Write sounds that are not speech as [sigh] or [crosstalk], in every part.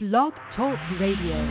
Blog Talk Radio.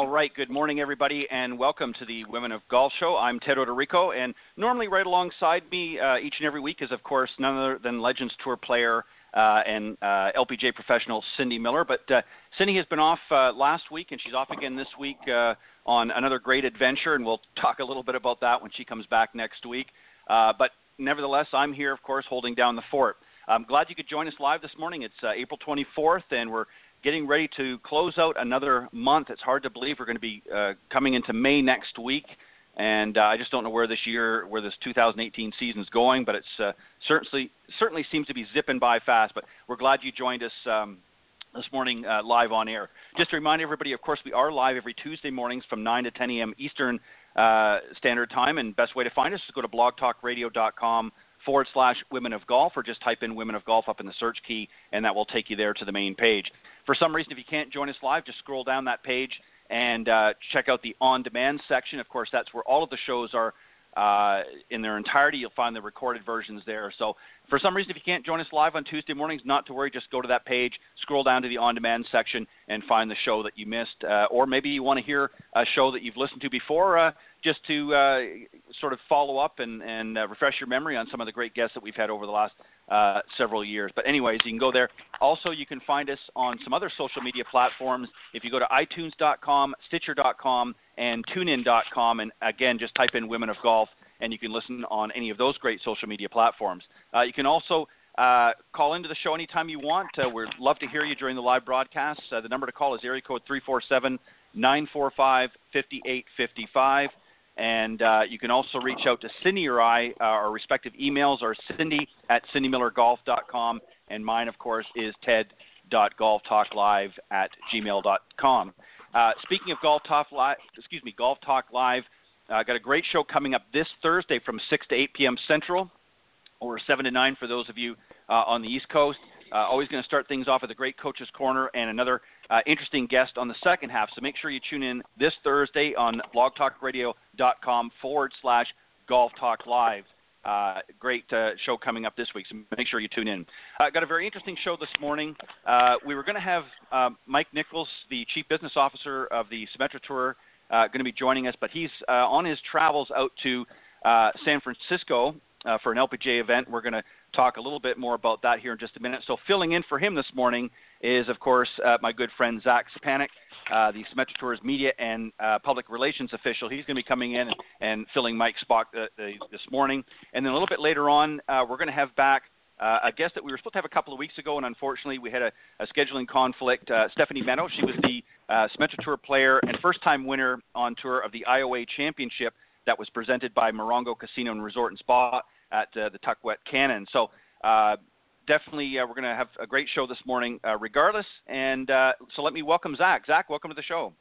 Right, good morning, everybody, and welcome to the Women of Golf Show. I'm Ted Oderico, and normally right alongside me uh, each and every week is, of course, none other than Legends Tour player uh, and uh, LPGA professional Cindy Miller. But uh, Cindy has been off uh, last week, and she's off again this week uh, on another great adventure, and we'll talk a little bit about that when she comes back next week. but nevertheless, I'm here, of course, holding down the fort. I'm glad you could join us live this morning. It's April 24th, and we're getting ready to close out another month. It's hard to believe we're going to be uh, coming into May next week, and uh, I just don't know where this year, where this 2018 season is going. But it's uh, certainly certainly seems to be zipping by fast. But we're glad you joined us. Um, this morning, uh, live on air. Just to remind everybody, of course, we are live every Tuesday mornings from 9 to 10 a.m. Eastern uh, Standard Time. And best way to find us is go to blogtalkradio.com forward slash women of golf or just type in women of golf up in the search key and that will take you there to the main page. For some reason, if you can't join us live, just scroll down that page and uh, check out the on demand section. Of course, that's where all of the shows are uh, in their entirety. You'll find the recorded versions there. So, for some reason, if you can't join us live on Tuesday mornings, not to worry. Just go to that page, scroll down to the on demand section, and find the show that you missed. Uh, or maybe you want to hear a show that you've listened to before, uh, just to uh, sort of follow up and, and uh, refresh your memory on some of the great guests that we've had over the last uh, several years. But, anyways, you can go there. Also, you can find us on some other social media platforms. If you go to iTunes.com, Stitcher.com, and TuneIn.com, and again, just type in Women of Golf, and you can listen on any of those great social media platforms. Uh, you can also uh, call into the show anytime you want. Uh, we'd love to hear you during the live broadcast. Uh, the number to call is area code 347 945 5855. And uh, you can also reach out to Cindy or I. Uh, our respective emails are cindy at cindymillergolf.com, and mine, of course, is ted.golftalklive at gmail.com. Uh, speaking of Golf Talk Live, excuse me, Golf Talk Live, I uh, got a great show coming up this Thursday from 6 to 8 p.m. Central, or 7 to 9 for those of you uh, on the East Coast. Uh, always going to start things off with a great coach's corner and another uh, interesting guest on the second half. So make sure you tune in this Thursday on blogtalkradio.com forward slash golf talk live. Uh, great uh, show coming up this week, so make sure you tune in. Uh, got a very interesting show this morning. Uh, we were going to have uh, Mike Nichols, the Chief Business Officer of the Symetra Tour, uh, going to be joining us, but he's on his travels out to San Francisco for an LPGA event. We're going to talk a little bit more about that here in just a minute. So filling in for him this morning is, of course, uh, my good friend Zach Sepanik, uh, the Symetra Tours media and uh, public relations official. He's going to be coming in and, and filling Mike's spot uh, this morning. And then a little bit later on, uh, we're going to have back uh, a guest that we were supposed to have a couple of weeks ago, and unfortunately we had a, a scheduling conflict. Stephanie Meadow, she was the uh, Symetra Tour player and first-time winner on tour of the IOA Championship that was presented by Morongo Casino and Resort and Spa at uh, the Tukwet Canyon. So uh, definitely, uh, we're going to have a great show this morning, uh, regardless. And uh, so let me welcome Zach. Zach, welcome to the show.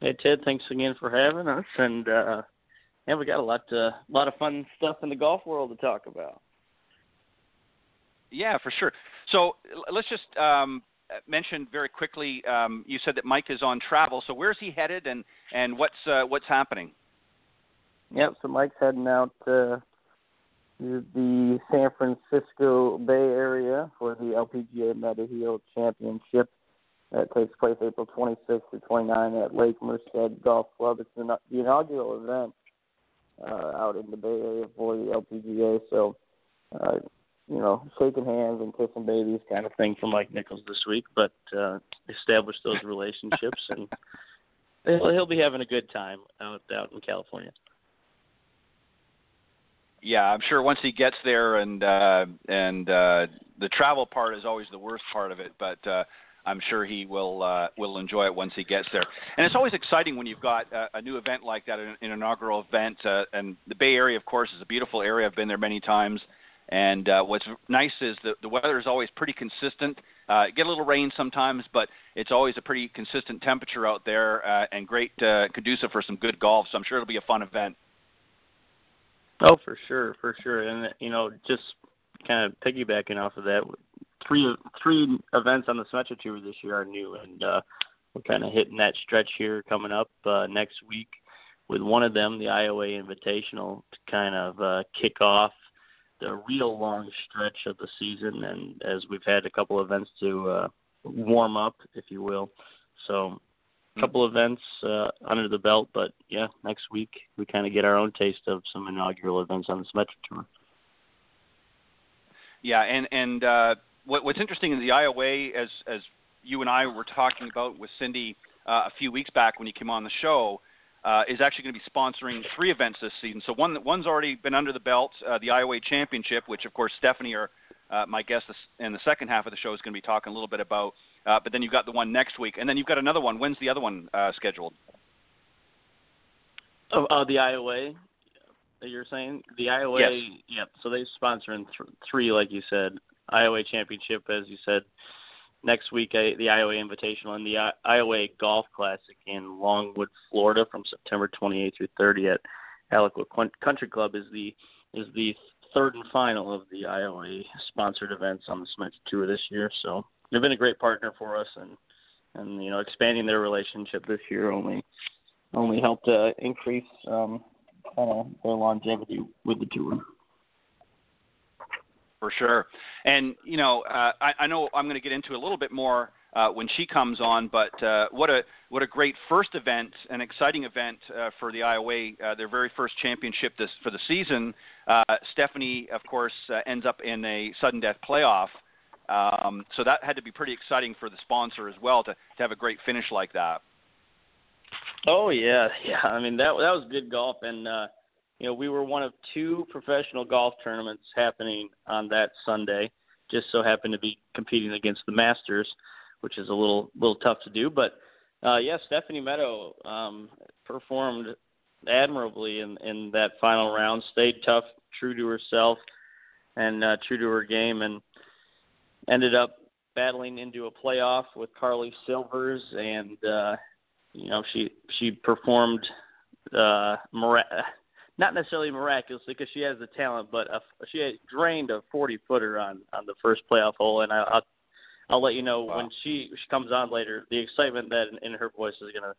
Hey Ted, thanks again for having us. And uh, yeah, we got a lot, a lot of fun stuff in the golf world to talk about. Yeah, for sure. So let's just um, mention very quickly. Um, you said that Mike is on travel. So where's he headed, and and what's uh, what's happening? Yep. So Mike's heading out uh, the San Francisco Bay Area for the LPGA Mediheal Championship. That takes place April 26th to 29 at Lake Merced Golf Club. It's the inaugural event uh, out in the Bay Area for the LPGA. So, uh, you know, shaking hands and kissing babies kind of thing for Mike Nichols this week, but uh, establish those relationships and [laughs] he'll, he'll be having a good time out out in California. Yeah, I'm sure once he gets there, and uh, and uh, the travel part is always the worst part of it, but uh, I'm sure he will uh, will enjoy it once he gets there. And it's always exciting when you've got a, a new event like that, an, an inaugural event. Uh, and the Bay Area, of course, is a beautiful area. I've been there many times. And uh, what's nice is that the weather is always pretty consistent. Uh, get a little rain sometimes, but it's always a pretty consistent temperature out there, uh, and great uh, conducive for some good golf. So I'm sure it'll be a fun event. Oh, for sure, for sure. And you know, just kind of piggybacking off of that, three three events on the Symetra Tour this year are new, and uh, we're kind of hitting that stretch here coming up uh, next week with one of them, the IOA Invitational, to kind of uh, kick off the real long stretch of the season. And as we've had a couple events to uh, warm up, if you will, so couple events uh, under the belt. But yeah, next week we kind of get our own taste of some inaugural events on the Symetra Tour. Yeah, and and uh, what, what's interesting is the IOA, as as you and I were talking about with Cindy uh, a few weeks back when you came on the show, uh, is actually going to be sponsoring three events this season. So one one's already been under the belt, uh, the IOA Championship, which of course Stephanie, or uh, my guest in the second half of the show, is going to be talking a little bit about. Uh, but then you've got the one next week, and then you've got another one. When's the other one uh, scheduled? Oh, uh, the IOA. You're saying the IOA? Yes. Yep. So they're sponsoring th- three, like you said. IOA Championship, as you said, next week, uh, the IOA Invitational and the I- IOA Golf Classic in Longwood, Florida, from September 28th through 30 at Alaqua Country Club is the is the third and final of the IOA sponsored events on the Symetra Tour this year. So they've been a great partner for us, and and you know expanding their relationship this year only only helped uh, increase um, their longevity with the tour for sure. And you know, uh, I, I know I'm going to get into a little bit more uh, when she comes on, but uh, what a what a great first event, an exciting event uh, for the IOA, uh, their very first championship this for the season. Uh, Stephanie, of course, uh, ends up in a sudden death playoff. Um, so that had to be pretty exciting for the sponsor as well to, to have a great finish like that. Oh yeah, [laughs] yeah. I mean that that was good golf, and uh, you know, we were one of two professional golf tournaments happening on that Sunday. Just so happened to be competing against the Masters, which is a little little tough to do. But uh, yeah, Stephanie Meadow um, performed admirably in in that final round. Stayed tough, true to herself, and uh, true to her game, and ended up battling into a playoff with Carly Silvers, and uh, you know she she performed uh, mira- not necessarily miraculously because she has the talent, but a, she had drained a 40 footer on on the first playoff hole, and I, I'll I'll let you know wow. when she she comes on later. The excitement that in, in her voice is gonna,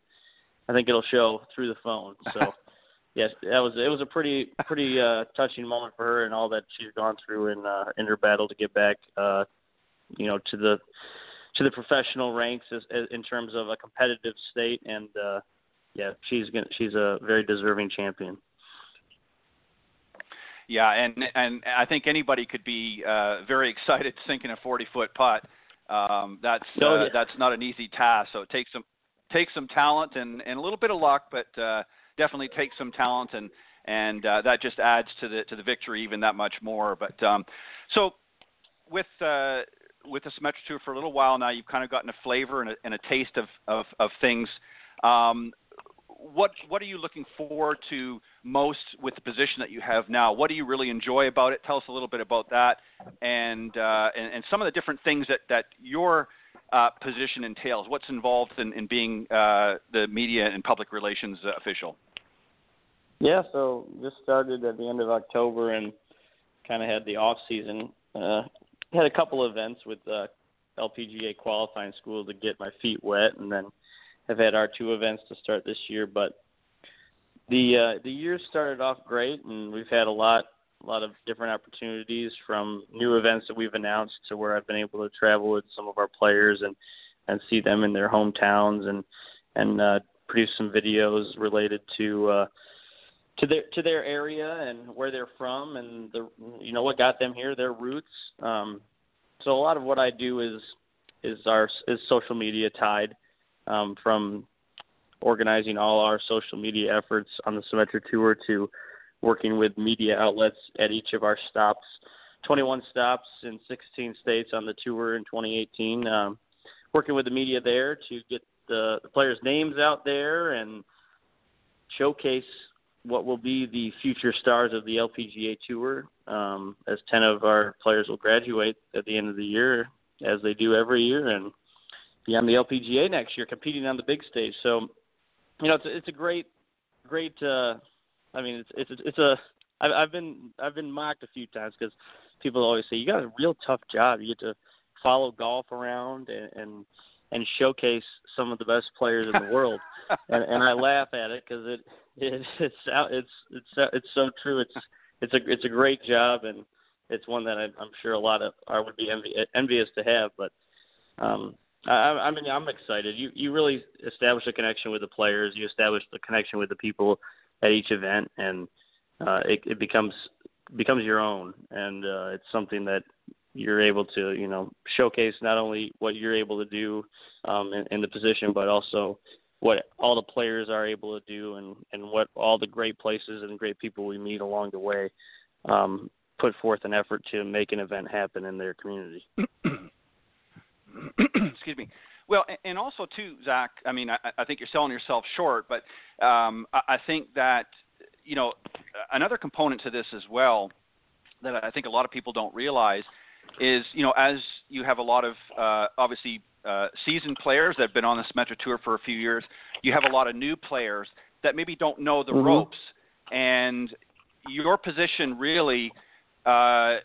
I think it'll show through the phone. So. [laughs] yes, that was it was a pretty pretty uh touching moment for her and all that she's gone through in uh in her battle to get back uh you know to the to the professional ranks as, as in terms of a competitive state and uh yeah, she's gonna she's a very deserving champion. Yeah, and and I think anybody could be uh, very [laughs] excited sinking a 40 foot putt. Um, that's oh, uh, yeah. that's not an easy task. So it takes some takes some talent and, and a little bit of luck, but uh, definitely takes some talent and and uh, that just adds to the to the victory even that much more. But um, so with uh, with the Symetra Tour for a little while now, you've kind of gotten a flavor and a, and a taste of of, of things. Um, what what are you looking forward to most with the position that you have now? What do you really enjoy about it? Tell us a little bit about that, and uh, and, and some of the different things that that your uh, position entails. What's involved in, in being uh, the media and public relations official? Yeah, so just started at the end of October and kind of had the off season. Had a couple events with uh, LPGA qualifying school to get my feet wet, and then have had our two events to start this year, but the uh, the year started off great, and we've had a lot a lot of different opportunities from new events that we've announced to where I've been able to travel with some of our players and and see them in their hometowns and and uh, produce some videos related to uh, to their to their area and where they're from and the you know what got them here, their roots. Um, so a lot of what I do is is our is social media tied um, from organizing all our social media efforts on the Symetra Tour to working with media outlets at each of our stops. 21 stops in 16 states on the tour in 2018. Um, working with the media there to get the, the players' names out there and showcase what will be the future stars of the LPGA Tour, um, as 10 of our players will graduate at the end of the year, as they do every year, and be on the LPGA next year, competing on the big stage. So, you know, it's a, it's a great, great. Uh, I mean, it's it's it's a. I've, I've been I've been mocked a few times because people always say you got a real tough job. You get to follow golf around and, and and showcase some of the best players in the world. [laughs] and, and I laugh at it because it, it [laughs] it's it's it's it's so true. It's it's a it's a great job and it's one that I, I'm sure a lot of are would be envy, envious to have. But um, I, I mean, I'm excited. You you really establish a connection with the players. You establish the connection with the people at each event, and uh, it, it becomes becomes your own. And uh, it's something that you're able to you know showcase not only what you're able to do um, in, in the position, but also what all the players are able to do, and and what all the great places and great people we meet along the way um, put forth an effort to make an event happen in their community. [clears throat] Excuse me. Well, and also too, Zach. I mean, I, I think you're selling yourself short, but um, I think that you know another component to this as well that I think a lot of people don't realize is you know as you have a lot of uh, obviously uh, seasoned players that have been on the Symetra Tour for a few years, you have a lot of new players that maybe don't know the mm-hmm. ropes, and your position really. Uh,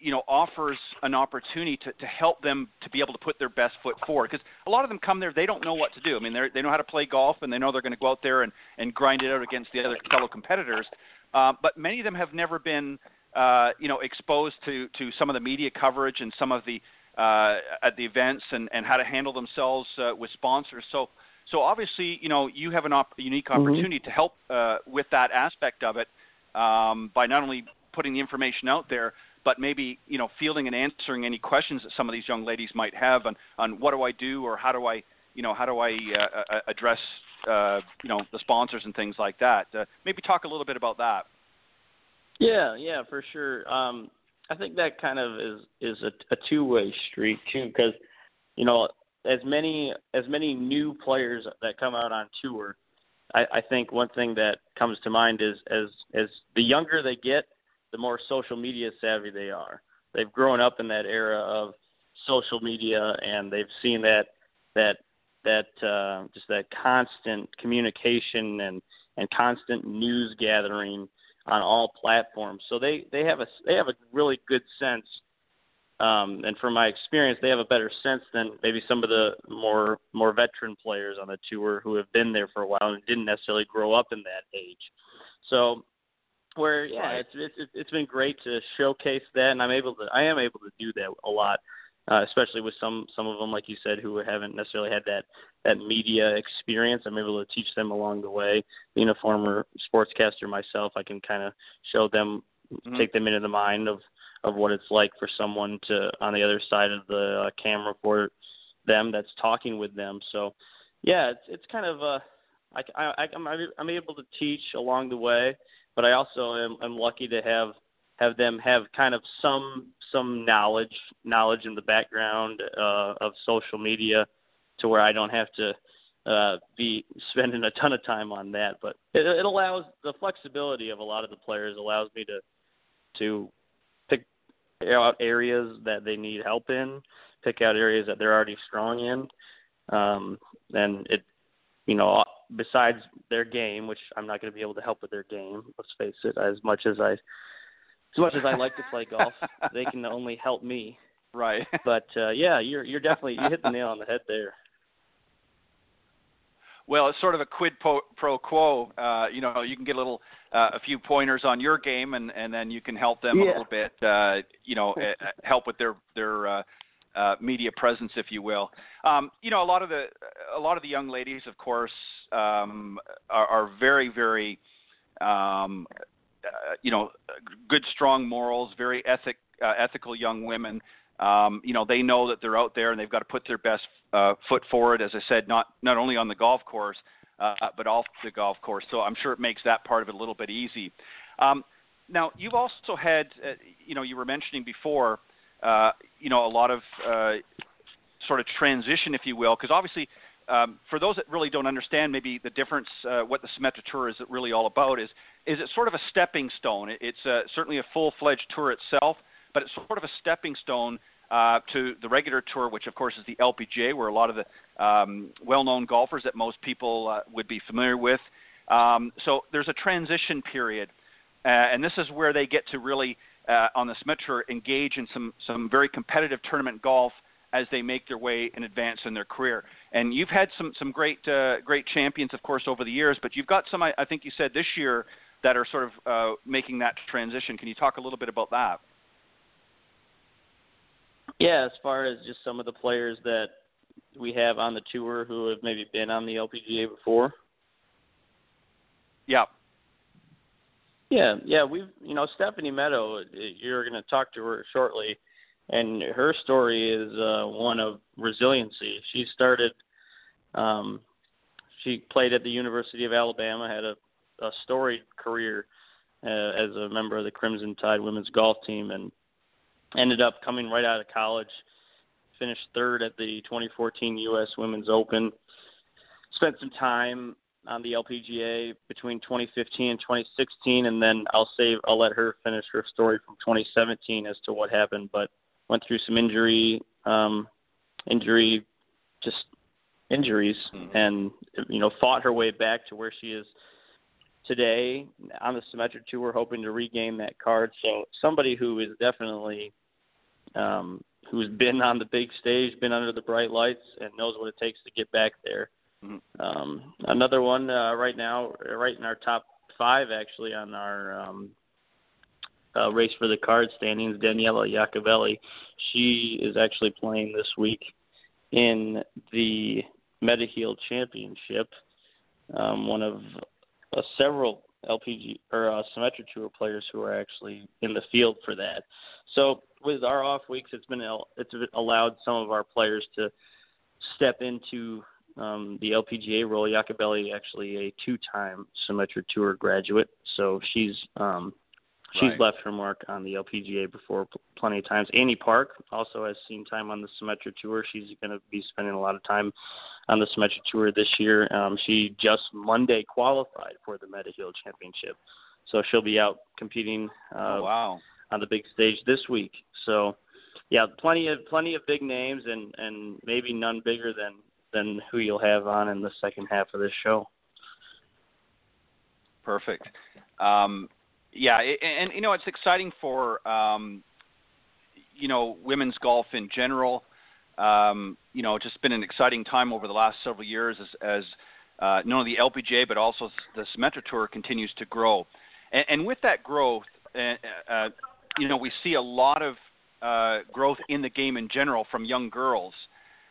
you know offers an opportunity to, to help them to be able to put their best foot forward because a lot of them come there they don't know what to do i mean they they know how to play golf and they know they're going to go out there and and grind it out against the other fellow competitors uh, but many of them have never been uh, you know, exposed to to some of the media coverage and some of the uh, at the events and and how to handle themselves uh, with sponsors. So so obviously, you know, you have an op- unique mm-hmm. opportunity mm-hmm. to help uh, with that aspect of it um, by not only putting the information out there, but maybe you know fielding and answering any questions that some of these young ladies might have on on what do I do or how do I you know how do I uh, address uh, you know the sponsors and things like that. Uh, maybe talk a little bit about that. Yeah, yeah, for sure. Um, I think that kind of is is a, a two way street too, because you know as many as many new players that come out on tour, I, I think one thing that comes to mind is as as the younger they get, the more social media savvy they are. They've grown up in that era of social media, and they've seen that that that uh, just that constant communication and and constant news gathering on all platforms. So they they have a they have a really good sense. Um, and from my experience, they have a better sense than maybe some of the more more veteran players on the tour who have been there for a while and didn't necessarily grow up in that age. So, where yeah, it's it's it's been great to showcase that, and I'm able to I am able to do that a lot uh, especially with some some of them, like you said, who haven't necessarily had that that media experience. I'm able to teach them along the way. Being a former sportscaster myself, I can kind of show them, mm-hmm. take them into the mind of of what it's like for someone to on the other side of the uh, camera for them that's talking with them. So, yeah, it's it's kind of uh, I, I I'm I'm able to teach along the way, but I also am I'm lucky to have have them have kind of some some knowledge knowledge in the background uh, of social media to where I don't have to uh, be spending a ton of time on that. But it, it allows the flexibility of a lot of the players allows me to to pick out areas that they need help in, pick out areas that they're already strong in, um, and it you know besides their game, which I'm not going to be able to help with their game. Let's face it, as much as I as much as I like to play golf, [laughs] they can only help me. Right. But uh, yeah, you're you're definitely you hit the nail on the head there. Well, it's sort of a quid pro, pro quo. Uh, you know, you can get a little, uh, a few pointers on your game, and and then you can help them yeah. a little bit. Uh, you know, help with their their uh, uh, media presence, if you will. Um, you know, a lot of the a lot of the young ladies, of course, um, are, are very very um, uh, you know, good, strong morals, very ethic, uh, ethical young women. Um, you know, they know that they're out there and they've got to put their best uh, foot forward. As I said, not not only on the golf course, uh, but off the golf course. So I'm sure it makes that part of it a little bit easy. Um, now, you've also had, uh, you know, you were mentioning before, uh, you know, a lot of uh, sort of transition, if you will, because obviously, um, for those that really don't understand, maybe the difference, uh, what the Symetra Tour is really all about is, is it sort of a stepping stone. It's uh, certainly a full-fledged tour itself, but it's sort of a stepping stone uh, to the regular tour, which of course is the LPGA, where a lot of the um, well-known golfers that most people uh, would be familiar with. Um, so there's a transition period, uh, and this is where they get to really, uh, on the Symetra, engage in some some very competitive tournament golf as they make their way and advance in their career. And you've had some some great uh, great champions, of course, over the years, but you've got some. I, I think you said this year that are sort of uh, making that transition. Can you talk a little bit about that? Yeah, as far as just some of the players that we have on the tour who have maybe been on the LPGA before. Yeah. Yeah, yeah, we've you know Stephanie Meadow. You're going to talk to her shortly, and her story is uh, one of resiliency. She started, um, she played at the University of Alabama, had a, a storied career uh, as a member of the Crimson Tide women's golf team, and ended up coming right out of college. Finished third at the 2014 U.S. Women's Open. Spent some time on the LPGA between 2015 and 2016, and then I'll save I'll let her finish her story from 2017 as to what happened. But went through some injury, um, injury, just injuries, mm-hmm. and you know fought her way back to where she is today on the Symetra Tour, hoping to regain that card. So somebody who is definitely um, who's been on the big stage, been under the bright lights, and knows what it takes to get back there. Mm-hmm. Um, another one uh, right now, right in our top five actually on our um, uh, race for the card standings, Daniela Iacobelli. She is actually playing this week in the Mediheal Championship. Um, one of uh, several LPG or uh, Symetra Tour players who are actually in the field for that. So with our off weeks, it's been it's allowed some of our players to step into um, the LPGA role. Iacobelli actually a two-time Symetra Tour graduate, so she's um, she's right. left her mark on the LPGA before plenty of times. Annie Park also has seen time on the Symetra Tour. She's going to be spending a lot of time on the Symetra Tour this year. Um, she just Monday qualified for the Mediheal Championship, so she'll be out competing. Uh, oh, wow. On the big stage this week. So, yeah, plenty of plenty of big names, and and maybe none bigger than than who you'll have on in the second half of this show. Perfect. Um, yeah, and, you know it's exciting for um, you know women's golf in general. Um, you know, it's just been an exciting time over the last several years as, as uh, not only the LPGA but also the Symetra Tour continues to grow. And, and with that growth, uh, uh, you know, we see a lot of uh, growth in the game in general from young girls.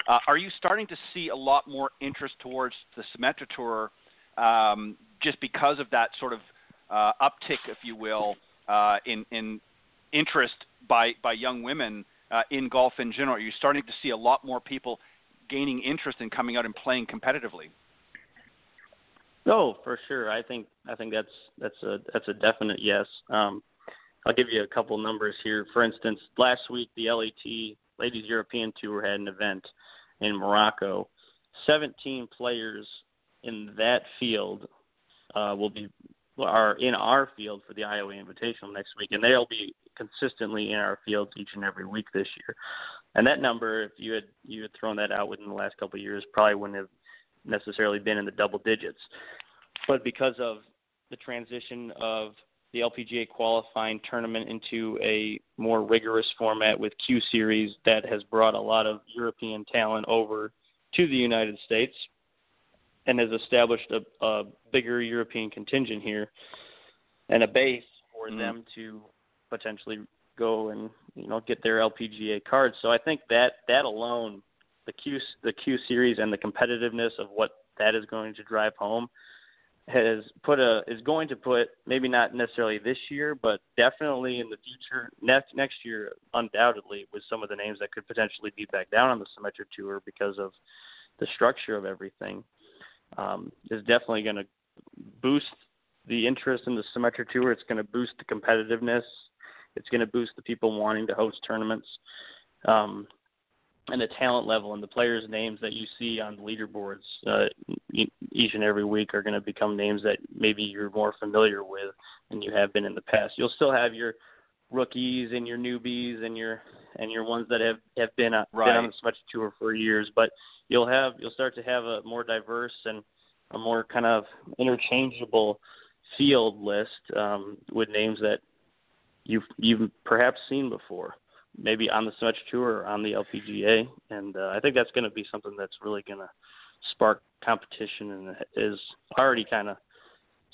Uh, are you starting to see a lot more interest towards the Symetra Tour um, just because of that sort of uh, uptick, if you will, uh, in, in interest by, by young women uh, in golf in general? Are you starting to see a lot more people gaining interest in coming out and playing competitively? Oh, for sure. I think I think that's that's a that's a definite yes. Um, I'll give you a couple numbers here. For instance, last week the LET Ladies European Tour had an event in Morocco. 17 players in that field uh, will be are in our field for the IOA Invitational next week, and they'll be consistently in our field each and every week this year. And that number, if you had you had thrown that out within the last couple of years, probably wouldn't have necessarily been in the double digits. But because of the transition of the LPGA qualifying tournament into a more rigorous format with Q Series that has brought a lot of European talent over to the United States and has established a, a bigger European contingent here and a base for mm them to potentially go and you know get their LPGA cards. So I think that that alone, the Q the Q Series and the competitiveness of what that is going to drive home has put a is going to put maybe not necessarily this year, but definitely in the future next next year, undoubtedly with some of the names that could potentially be back down on the Symetra Tour because of the structure of everything, um, is definitely going to boost the interest in the Symetra Tour. It's going to boost the competitiveness. It's going to boost the people wanting to host tournaments. Um, and the talent level and the players' names that you see on the leaderboards uh, each and every week are going to become names that maybe you're more familiar with than you have been in the past. You'll still have your rookies and your newbies and your and your ones that have have been, uh, right. been on the Symetra Tour for years, but you'll have you'll start to have a more diverse and a more kind of interchangeable field list um, with names that you've you've perhaps seen before, maybe on the Symetra Tour or on the LPGA, and uh, I think that's going to be something that's really going to spark competition and is already kind of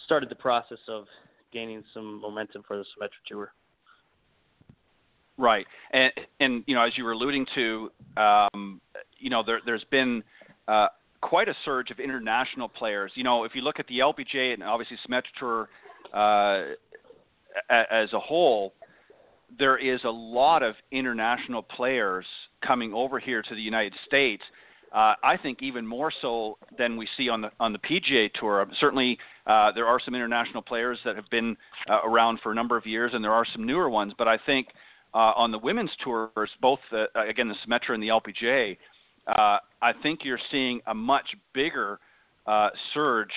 started the process of gaining some momentum for the Symetra Tour. Right, and and you know, as you were alluding to, um, you know, there, there's been uh, quite a surge of international players. You know, if you look at the LPGA and obviously Symetra Tour uh, as a whole, there is a lot of international players coming over here to the United States. Uh, I think even more so than we see on the on the PGA Tour. Certainly, uh, there are some international players that have been uh, around for a number of years, and there are some newer ones. But I think on the women's tours, both the, uh, again the Symetra and the LPGA, uh, I think you're seeing a much bigger uh, surge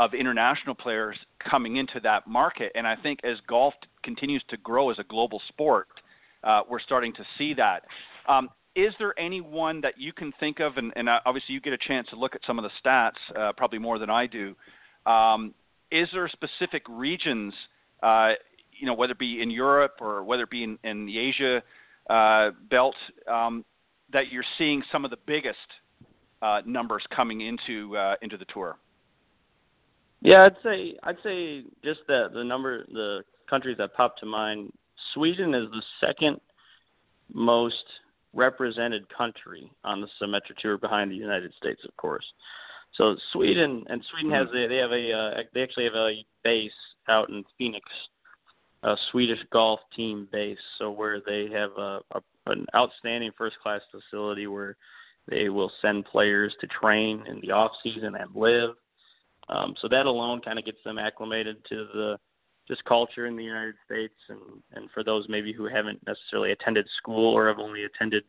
of international players coming into that market. And I think as golf continues to grow as a global sport, uh, we're starting to see that. Um, is there anyone that you can think of, and, and, uh, obviously you get a chance to look at some of the stats, uh, probably more than I do. Um, is there specific regions uh, you know, whether it be in Europe or whether it be in, in the Asia uh, belt, um, that you're seeing some of the biggest uh, numbers coming into uh, into the tour? Yeah, I'd say I'd say just that the number the countries that pop to mind. Sweden is the second most represented country on the Symetra Tour behind the United States, of course. So Sweden and Sweden has a, they have a uh, they actually have a base out in Phoenix, a Swedish golf team base, so where they have a, a an outstanding first class facility where they will send players to train in the off season and live. Um, so that alone kind of gets them acclimated to the just culture in the United States, and and for those maybe who haven't necessarily attended school or have only attended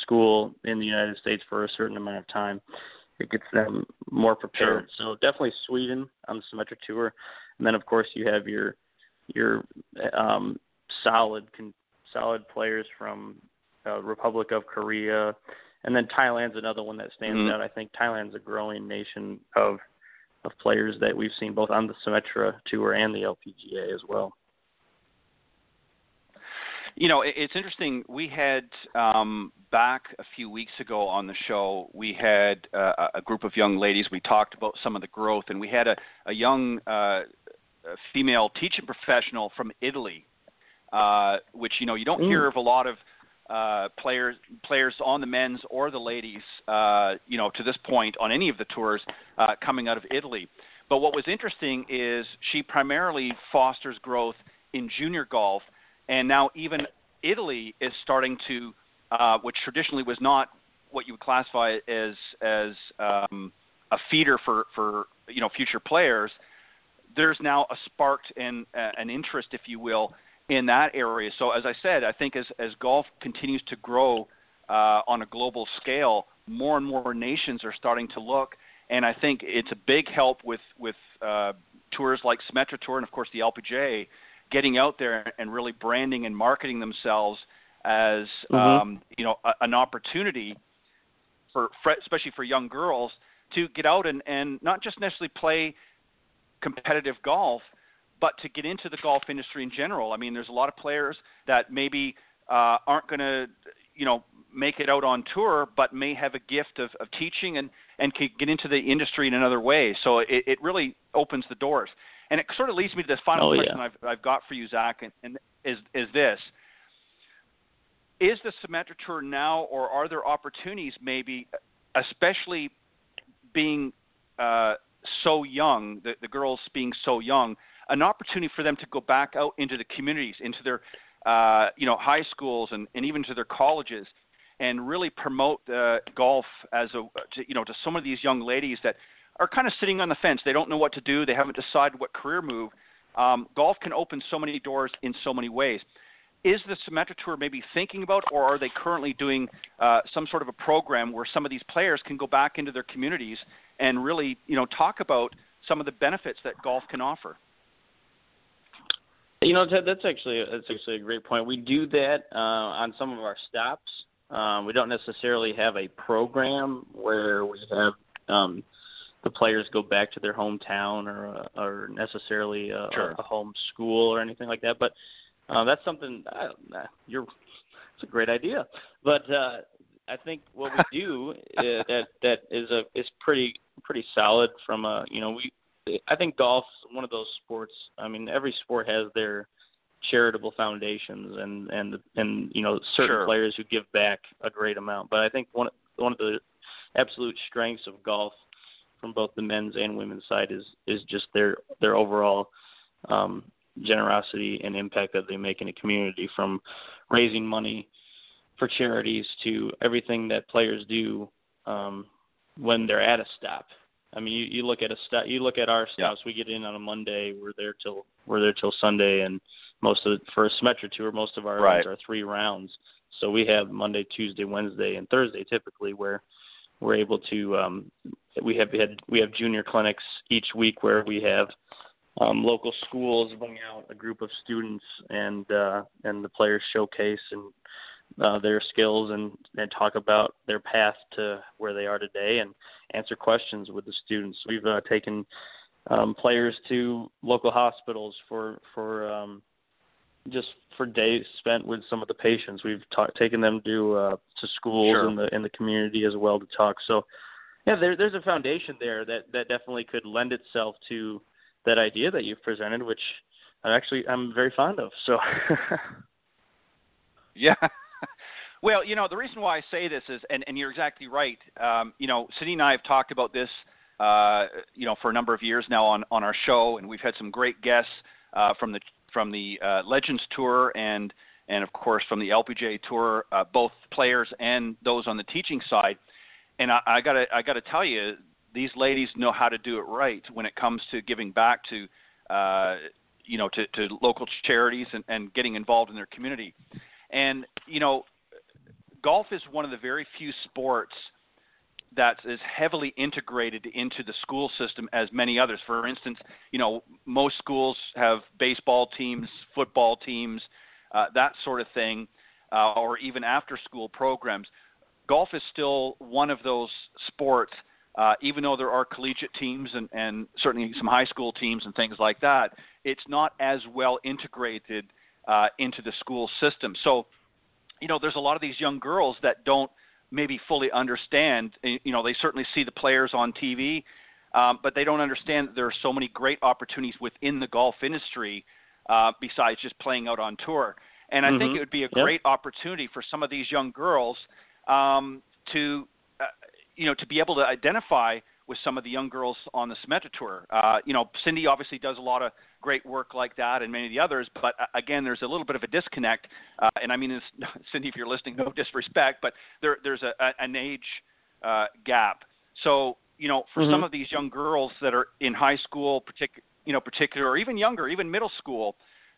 school in the United States for a certain amount of time, it gets them more prepared. Sure. So definitely Sweden on the Symetra Tour, and then of course you have your your um, solid solid players from uh, Republic of Korea, and then Thailand's another one that stands mm-hmm. out. I think Thailand's a growing nation of of players that we've seen both on the Symetra Tour and the LPGA as well. You know, it's interesting. We had um, back a few weeks ago on the show, we had uh, a group of young ladies. We talked about some of the growth, and we had a, a young uh, female teaching professional from Italy, uh, which you know you don't mm. hear of a lot of uh, players players on the men's or the ladies, uh, you know, to this point on any of the tours uh, coming out of Italy. But what was interesting is she primarily fosters growth in junior golf, and now even Italy is starting to, uh, which traditionally was not what you would classify as as um, a feeder for for you know future players there's now a sparked and uh, an interest, if you will, in that area. So as I said, I think as as golf continues to grow uh, on a global scale, more and more nations are starting to look, and I think it's a big help with with uh, tours like Symetra Tour and of course the LPGA, getting out there and really branding and marketing themselves as mm-hmm. um, you know a, an opportunity for especially for young girls to get out and and not just necessarily play competitive golf, but to get into the golf industry in general. I mean, there's a lot of players that maybe uh, aren't going to, you know, make it out on tour, but may have a gift of, of teaching and and can get into the industry in another way. So it, it really opens the doors. And it sort of leads me to this final oh, question yeah. I've, I've got for you, Zach, and, and is is this: Is the Symetra Tour now, or are there opportunities, maybe, especially being uh, so young, the, the girls being so young, an opportunity for them to go back out into the communities, into their uh, you know high schools and, and even to their colleges, and really promote uh, golf as a to, you know to some of these young ladies that are kind of sitting on the fence. They don't know what to do. They haven't decided what career move. Um, golf can open so many doors in so many ways. Is the Symetra Tour maybe thinking about, or are they currently doing uh, some sort of a program where some of these players can go back into their communities and really, you know, talk about some of the benefits that golf can offer? You know, Ted, that's actually that's actually a great point. We do that uh, on some of our stops. Um, we don't necessarily have a program where we have um, the players go back to their hometown or uh, or necessarily a, sure. a home school or anything like that. But uh, that's something uh, you're. It's a great idea, but uh, I think what we do uh, [laughs] that that is a is pretty pretty solid from a you know we I think golf's one of those sports. I mean, every sport has their charitable foundations and and and you know certain sure. players who give back a great amount. But I think one one of the absolute strengths of golf from both the men's and women's side is is just their their overall um, generosity and impact that they make in a community, from raising money for charities to everything that players do um, when they're at a stop. I mean, you, you look at a stop. You look at our stops. Yeah. We get in on a Monday. We're there till we're there till Sunday, and most of the, for a Symetra tour, most of our right. rounds are three rounds. So we have Monday, Tuesday, Wednesday, and Thursday typically where we're able to. Um, we have had we have junior clinics each week where we have um, local schools bring out a group of students and uh, and the players showcase and uh, their skills and, and talk about their path to where they are today and answer questions with the students. We've uh, taken um, players to local hospitals for for um, just for days spent with some of the patients. We've ta- taken them to uh, to schools sure. in the in the community as well to talk. So yeah, there, there's a foundation there that that definitely could lend itself to that idea that you've presented, which I'm actually I'm very fond of. So [laughs] yeah. [laughs] Well, you know, the reason why I say this is, and, and you're exactly right. Um, you know, Cindy and I have talked about this, uh, you know, for a number of years now on, on our show, and we've had some great guests uh, from the from the uh, Legends Tour and and of course from the LPGA Tour, uh, both players and those on the teaching side. And I, I gotta I gotta tell you, these ladies know how to do it right when it comes to giving back to, uh, you know, to, to local charities and, and getting involved in their community. And you know, golf is one of the very few sports that's as heavily integrated into the school system as many others. For instance, you know, most schools have baseball teams, football teams, uh, that sort of thing, uh, or even after school programs. Golf is still one of those sports, uh, even though there are collegiate teams and, and certainly some high school teams and things like that, it's not as well integrated uh, into the school system. So, you know, there's a lot of these young girls that don't maybe fully understand. You know, they certainly see the players on TV, um, but they don't understand that there are so many great opportunities within the golf industry uh, besides just playing out on tour. And I mm-hmm. think it would be a yep. great opportunity for some of these young girls um, to, you know, to be able to identify with some of the young girls on the Symetra Tour. Uh, you know, Cindy obviously does a lot of great work like that, and many of the others. But uh, again, there's a little bit of a disconnect. Uh, and I mean, this, [laughs] Cindy, if you're listening, no disrespect, but there, there's a, a, an age uh, gap. So you know, for mm-hmm. some of these young girls that are in high school, partic- you know, particular, or even younger, even middle school,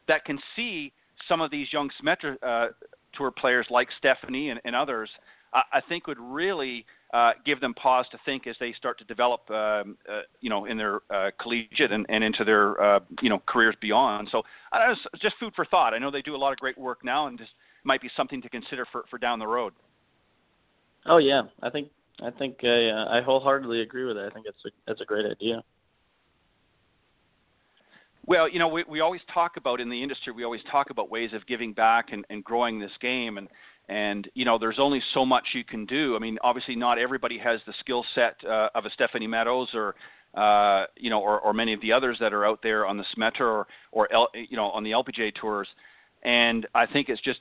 that can see some of these young Symetra uh, Tour players like Stephanie and, and others, I, think would really uh, give them pause to think as they start to develop, um, uh, you know, in their uh, collegiate and, and into their, uh, you know, careers beyond. So just food for thought. I know they do a lot of great work now, and just might be something to consider for, for down the road. Oh yeah, I think I think I, uh, I wholeheartedly agree with that. I think it's a that's a great idea. Well, you know, we, we always talk about in the industry, we always talk about ways of giving back and, and growing this game. And, and, you know, there's only so much you can do. I mean, obviously, not everybody has the skill set uh, of a Stephanie Meadows or, uh, you know, or, or many of the others that are out there on the Symetra or, or L, you know, on the LPGA tours. And I think it's just,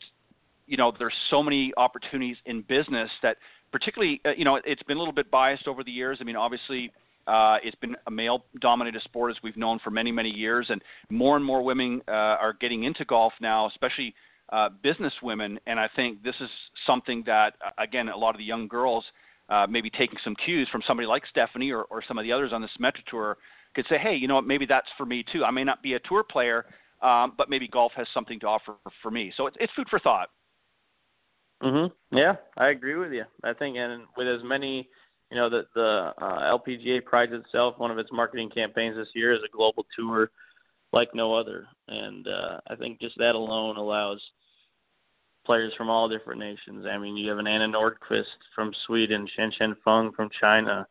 you know, there's so many opportunities in business that, particularly, uh, you know, it's been a little bit biased over the years. I mean, obviously, uh, it's been a male-dominated sport as we've known for many, many years, and more and more women uh, are getting into golf now, especially uh, business women. And I think this is something that, uh, again, a lot of the young girls uh, maybe taking some cues from somebody like Stephanie or, or some of the others on the Symetra Tour could say, hey, you know what, maybe that's for me too. I may not be a tour player, um, but maybe golf has something to offer for me. So it's, it's food for thought. Mhm. Yeah, I agree with you. I think, and with as many, you know, the the uh, LPGA prides itself. One of its marketing campaigns this year is a global tour like no other, and uh, I think just that alone allows players from all different nations. I mean, you have an Anna Nordqvist from Sweden, Shanshan Feng from China,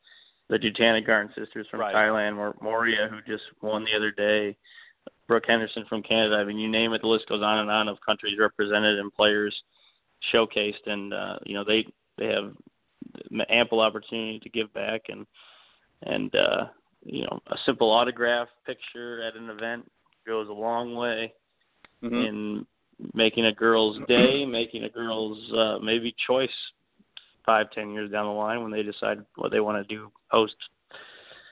the Jutanugarn sisters from right. Thailand, Moriya who just won the other day, Brooke Henderson from Canada. I mean, you name it, the list goes on and on of countries represented and players showcased, and uh, you know they they have ample opportunity to give back and and uh, you know a simple autograph picture at an event goes a long way mm-hmm. in making a girl's day, making a girl's uh, maybe choice five, ten years down the line when they decide what they want to do post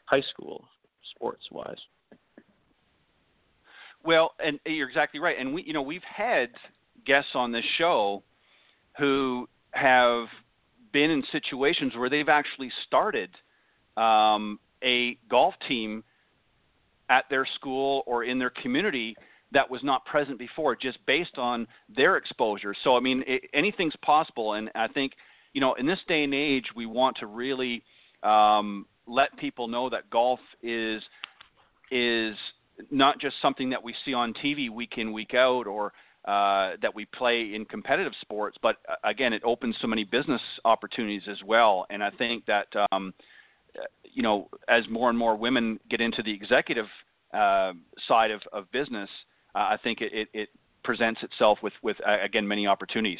high school, sports wise. Well, and you're exactly right. And we, you know, we've had guests on this show who have been in situations where they've actually started um, a golf team at their school or in their community that was not present before, just based on their exposure. So, I mean, it, anything's possible, and I think, you know, in this day and age, we want to really um, let people know that golf is is not just something that we see on TV week in week out, or uh, that we play in competitive sports, but uh, again, it opens so many business opportunities as well. And I think that um, you know, as more and more women get into the executive uh, side of, of business, uh, I think it, it, it, presents itself with, with uh, again many opportunities.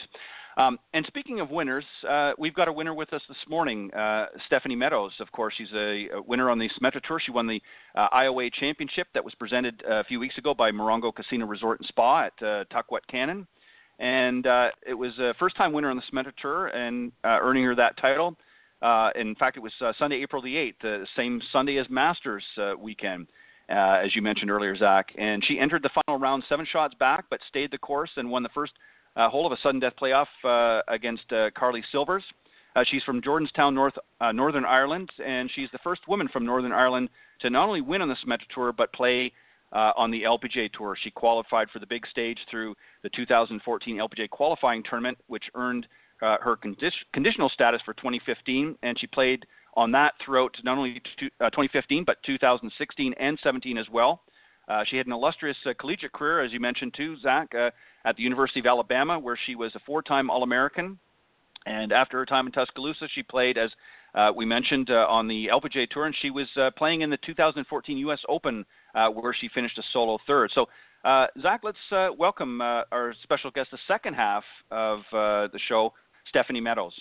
Um, and speaking of winners, uh, we've got a winner with us this morning, uh, Stephanie Meadows. Of course, she's a, a winner on the Symetra Tour. She won the uh, IOA Championship that was presented a few weeks ago by Morongo Casino Resort and Spa at uh, Tukwet Canyon. And uh, it was a first time winner on the Symetra Tour and uh, earning her that title. in fact, it was Sunday, April the 8th, the same Sunday as Masters weekend. Uh, as you mentioned earlier, Zach. And she entered the final round seven shots back, but stayed the course and won the first uh, hole of a sudden death playoff uh, against uh, Carly Silvers. Uh, she's from Jordanstown, North uh, Northern Ireland, and she's the first woman from Northern Ireland to not only win on the Symetra Tour but play uh, on the LPGA Tour. She qualified for the big stage through the 2014 LPGA qualifying tournament, which earned uh, her condi- conditional status for 2015, and she played on that throughout not only uh, 2015 but 2016 and 17 as well. Uh, she had an illustrious uh, collegiate career, as you mentioned too, Zach, uh, at the University of Alabama, where she was a four-time All-American. And after her time in Tuscaloosa, she played, as uh, we mentioned, uh, on the LPGA Tour, and she was uh, playing in the 2014 U.S. Open, uh, where she finished a solo third. So, uh, Zach, let's uh, welcome uh, our special guest, the second half of uh, the show, Stephanie Meadows.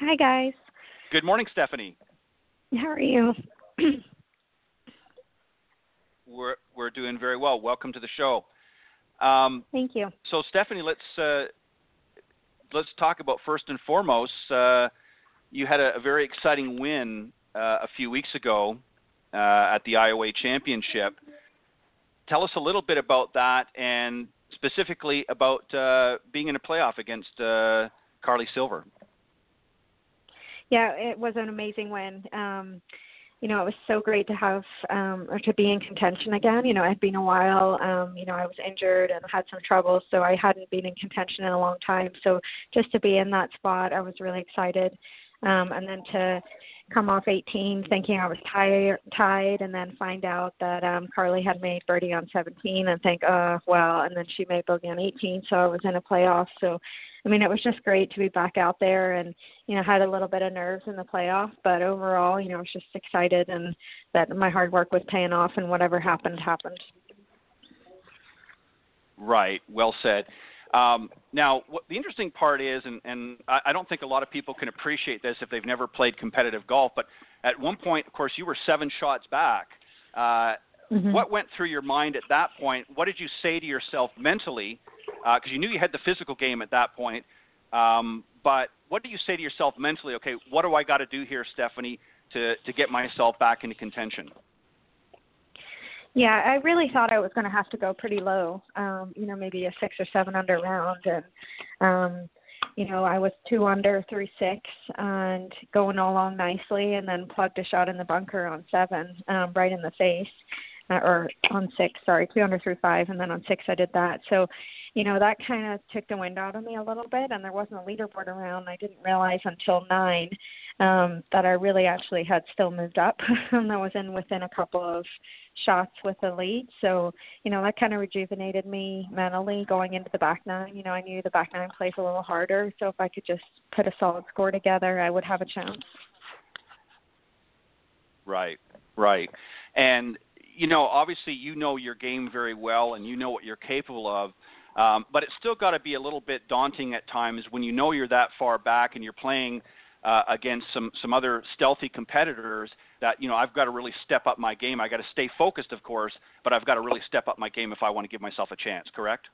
Hi, guys. Good morning, Stephanie. How are you? [clears throat] we're we're doing very well. Welcome to the show. Um, Thank you. So, Stephanie, let's uh, let's talk about first and foremost. Uh, you had a, a, very exciting win uh, a few weeks ago uh, at the IOA Championship. Tell us a little bit about that, and specifically about uh, being in a playoff against uh, Carly Silver. Yeah, it was an amazing win. Um, you know, it was so great to have um or to be in contention again. You know, it had been a while. Um, you know, I was injured and had some trouble, so I hadn't been in contention in a long time. So just to be in that spot, I was really excited. Um, and then to come off 18 thinking I was tied, tied and then find out that um Carly had made birdie on 17 and think, oh, well, and then she made bogey on 18, so I was in a playoff. So I mean, it was just great to be back out there and, you know, had a little bit of nerves in the playoff, but overall, you know, I was just excited and that my hard work was paying off and whatever happened, happened. Right. Well said. Um, now, what the interesting part is, and, and I, I don't think a lot of people can appreciate this if they've never played competitive golf, but at one point, of course, you were seven shots back. Uh, mm-hmm. What went through your mind at that point? What did you say to yourself mentally because uh, you knew you had the physical game at that point. Um, but what do you say to yourself mentally? Okay, what do I got to do here, Stephanie, to to get myself back into contention? Yeah, I really thought I was going to have to go pretty low. Um, you know, maybe a six or seven under round, and um, you know, I was two under through six and going along nicely, and then plugged a shot in the bunker on seven, um, right in the face, uh, or on six, sorry, two under through five, and then on six I did that. So, you know, that kind of took the wind out of me a little bit, and there wasn't a leaderboard around. I didn't realize until nine um, that I really actually had still moved up, [laughs] and I was in within a couple of shots with the lead. So, you know, that kind of rejuvenated me mentally going into the back nine. You know, I knew the back nine plays a little harder, so if I could just put a solid score together, I would have a chance. Right, right. And, you know, obviously you know your game very well and you know what you're capable of. Um, but it's still got to be a little bit daunting at times when you know you're that far back and you're playing – uh, against some some other stealthy competitors that you know I've got to really step up my game. I got to stay focused, of course, but I've got to really step up my game if I want to give myself a chance. Correct?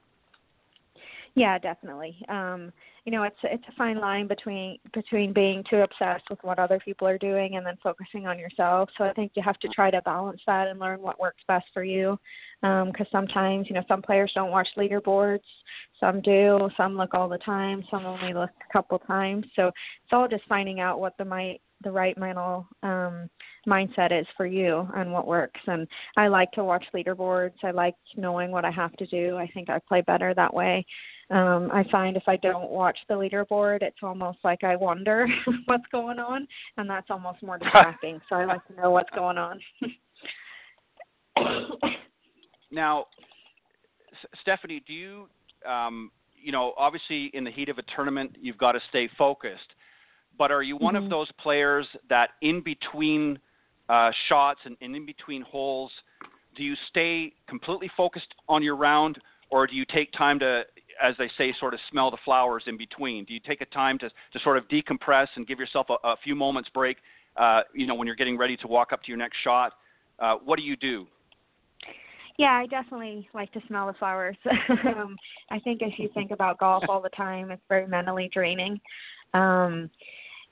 Yeah, definitely. Um, you know, it's it's a fine line between between being too obsessed with what other people are doing and then focusing on yourself. So I think you have to try to balance that and learn what works best for you. Because um, sometimes, you know, some players don't watch leaderboards, some do, some look all the time, some only look a couple times. So it's all just finding out what the might the right mental um mindset is for you and what works and i like to watch leaderboards i like knowing what i have to do i think i play better that way um, I find if I don't watch the leaderboard, it's almost like I wonder [laughs] what's going on, and that's almost more distracting. so I like to know what's going on. [coughs] now, Stephanie, do you, um, you know, obviously in the heat of a tournament, you've got to stay focused. But are you one mm-hmm. of those players that in between uh, shots and, and in between holes, do you stay completely focused on your round, or do you take time to as they say, sort of smell the flowers in between? Do you take a time to, to sort of decompress and give yourself a, a few moments break, uh, you know, when you're getting ready to walk up to your next shot? Uh, what do you do? Yeah, I definitely like to smell the flowers. [laughs] um, I think if you think about golf all the time, it's very mentally draining. Um,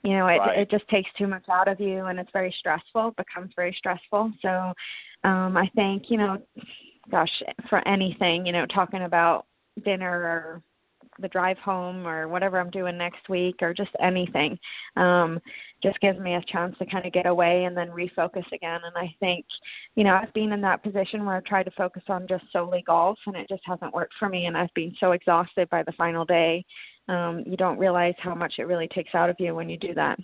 you know, it right. it just takes too much out of you, and it's very stressful. Becomes very stressful. So, um, I think you know, gosh, for anything, you know, talking about dinner or the drive home or whatever I'm doing next week or just anything. Um, just gives me a chance to kind of get away and then refocus again. And I think, you know, I've been in that position where I've tried to focus on just solely golf and it just hasn't worked for me. And I've been so exhausted by the final day. Um, you don't realize how much it really takes out of you when you do that.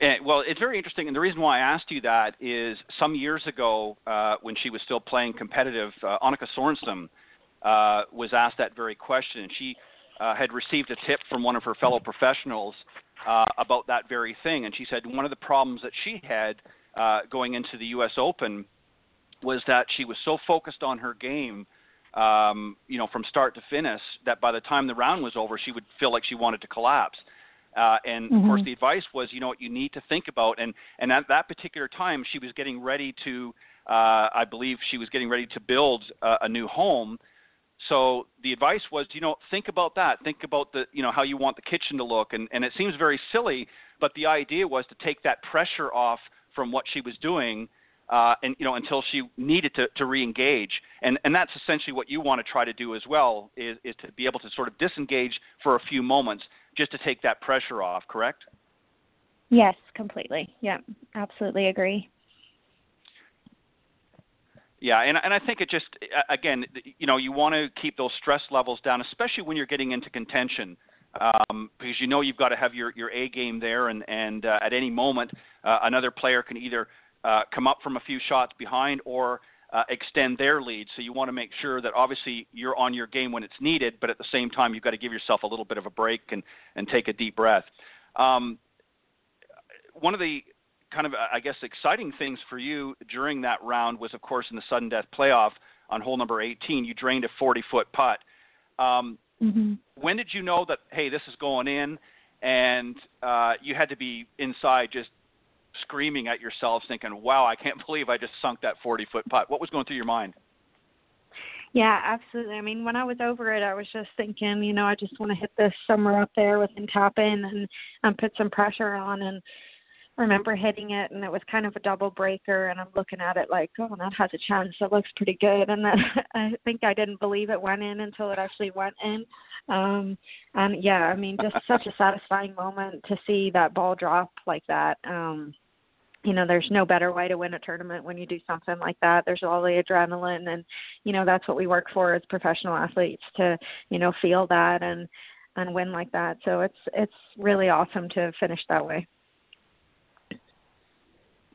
And, well, it's very interesting, and the reason why I asked you that is some years ago, uh, when she was still playing competitive, uh, Annika Sorenstam uh, was asked that very question, and she uh, had received a tip from one of her fellow professionals uh, about that very thing, and she said one of the problems that she had uh, going into the U.S. Open was that she was so focused on her game, um, you know, from start to finish, that by the time the round was over, she would feel like she wanted to collapse. Uh, and mm-hmm. of course, the advice was, you know what, you need to think about. And and at that particular time, she was getting ready to, uh, I believe, she was getting ready to build uh, a new home. So the advice was, you know, think about that. Think about the, you know, how you want the kitchen to look. And and it seems very silly, but the idea was to take that pressure off from what she was doing uh, and you know until she needed to, to re-engage and and that's essentially what you want to try to do as well is, is to be able to sort of disengage for a few moments just to take that pressure off correct yes completely yeah absolutely agree yeah and and I think it just again you know you want to keep those stress levels down especially when you're getting into contention um, because you know you've got to have your, your A game there, and, and uh, at any moment uh, another player can either uh, come up from a few shots behind or uh, extend their lead. So you want to make sure that obviously you're on your game when it's needed, but at the same time you've got to give yourself a little bit of a break and, and take a deep breath. Um, one of the kind of I guess exciting things for you during that round was of course in the sudden death playoff on hole number 18 you drained a 40 foot putt. Um, mm-hmm. When did you know that hey this is going in, and uh, you had to be inside just screaming at yourselves, thinking, "Wow, I can't [laughs] believe I just sunk that 40 foot putt." What was going through your mind? Yeah, absolutely. I mean, when I was over it, I was just thinking, you know, I just want to hit this somewhere up there within tap in and and put some pressure on and remember hitting it, and it was kind of a double breaker, and I'm looking at it like, oh, that has a chance. That looks pretty good. And then [laughs] I think I didn't believe it went in until it actually went in. Um, and yeah, I mean, just such a satisfying moment to see that ball drop like that. Um, you know there's no better way to win a tournament when you do something like that there's all the adrenaline and you know that's what we work for as professional athletes to you know feel that and and win like that so it's it's really awesome to finish that way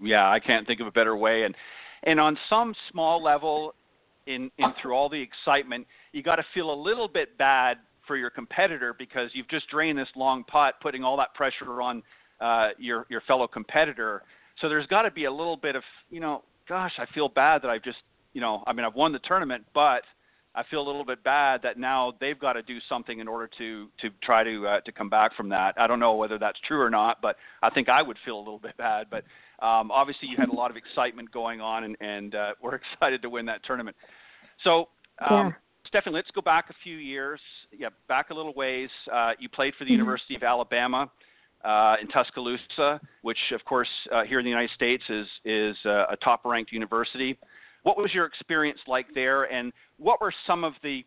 yeah i can't think of a better way and and on some small level in in through all the excitement you got to feel a little bit bad for your competitor because you've just drained this long putt putting all that pressure on uh, your your fellow competitor so there's got to be a little bit of, you know, gosh, I feel bad that I've just, you know, I mean, I've won the tournament, but I feel a little bit bad that now they've got to do something in order to to try to uh, to come back from that. I don't know whether that's true or not, but I think I would feel a little bit bad. But um, obviously, you had a lot of excitement going on, and, and uh, [laughs] we're excited to win that tournament. So, um, yeah. Stephanie, let's go back a few years. Yeah, back a little ways. Uh, you played for the mm-hmm. University of Alabama uh, in Tuscaloosa, which, of course, uh, here in the United States is is uh, a top-ranked university. What was your experience like there, and what were some of the,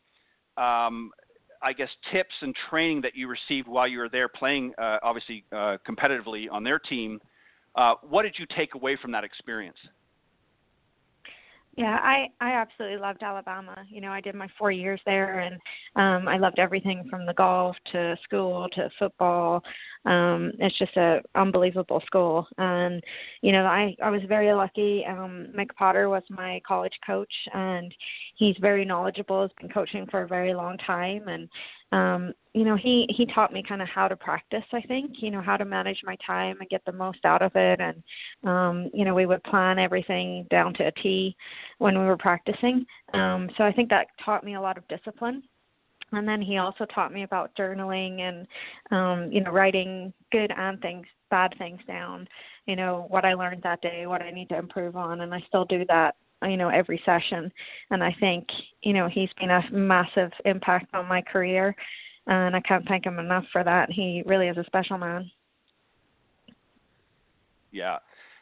um, I guess, tips and training that you received while you were there playing, uh, obviously uh, competitively on their team? Uh, what did you take away from that experience? Yeah, I I absolutely loved Alabama. You know, I did my 4 years there and um I loved everything from the golf to school to football. Um it's just a unbelievable school. And you know, I I was very lucky. Um Mic Potter was my college coach and he's very knowledgeable, He's been coaching for a very long time and um you know he he taught me kind of how to practice i think you know how to manage my time and get the most out of it. And um you know we would plan everything down to a t when we were practicing. Um so i think that taught me a lot of discipline. And then he also taught me about journaling and um you know writing good and things bad things down you know what i learned that day what i need to improve on. And i still do that you know every session. And i think you know he's been a massive impact on my career. And i can't thank him enough for that. He really is a special man. Yeah.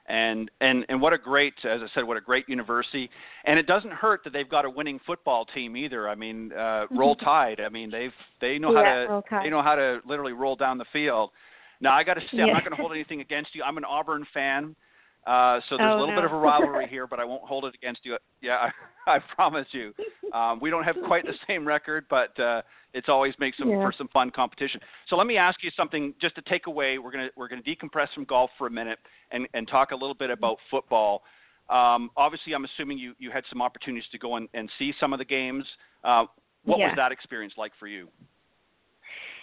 And and and what a great as i said what a great university. And it doesn't hurt that they've got a winning football team either. I mean uh [laughs] roll tide. I mean they've they know yeah, how to they know how to literally roll down the field. Now i got to say i'm not going to hold anything against you. I'm an auburn fan uh, so there's oh, a little no. bit of a rivalry [laughs] here, but I won't hold it against you. Yeah, I, [laughs] I promise you. Um, we don't have quite the [laughs] same record, but uh, it's always makes some, yeah. for some fun competition. So let me ask you something just to take away. We're gonna we're gonna decompress from golf for a minute and and talk a little bit about football. Um, obviously, I'm assuming you you had some opportunities to go and, and see some of the games. Uh, what yeah. was that experience like for you?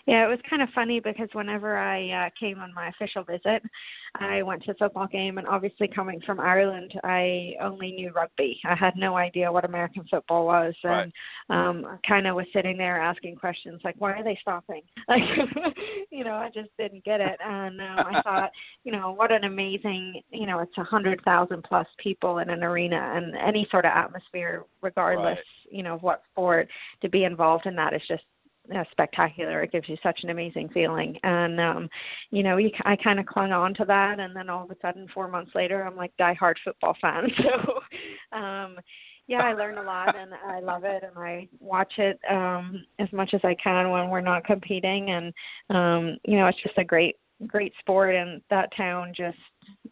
Yeah, it was kind of funny because whenever I uh, came on my official visit, I went to a football game, and obviously coming from Ireland, I only knew rugby. I had no idea what American football was, right. and um, I kind of was sitting there asking questions like, "Why are they stopping?" [laughs] Like, you know, I just didn't get it, and um, I [laughs] thought, you know, what an amazing, you know, it's a hundred thousand plus people in an arena, and any sort of atmosphere, regardless, right. you know, of what sport, to be involved in that is just uh, spectacular. It gives you such an amazing feeling, and um, you know, you, I kind of clung on to that, and then all of a sudden, four months later, I'm like diehard football fan. [laughs] So, um, yeah, I learn a lot, and I love it, and I watch it um, as much as I can when we're not competing, and um, you know, it's just a great, great sport, and that town just,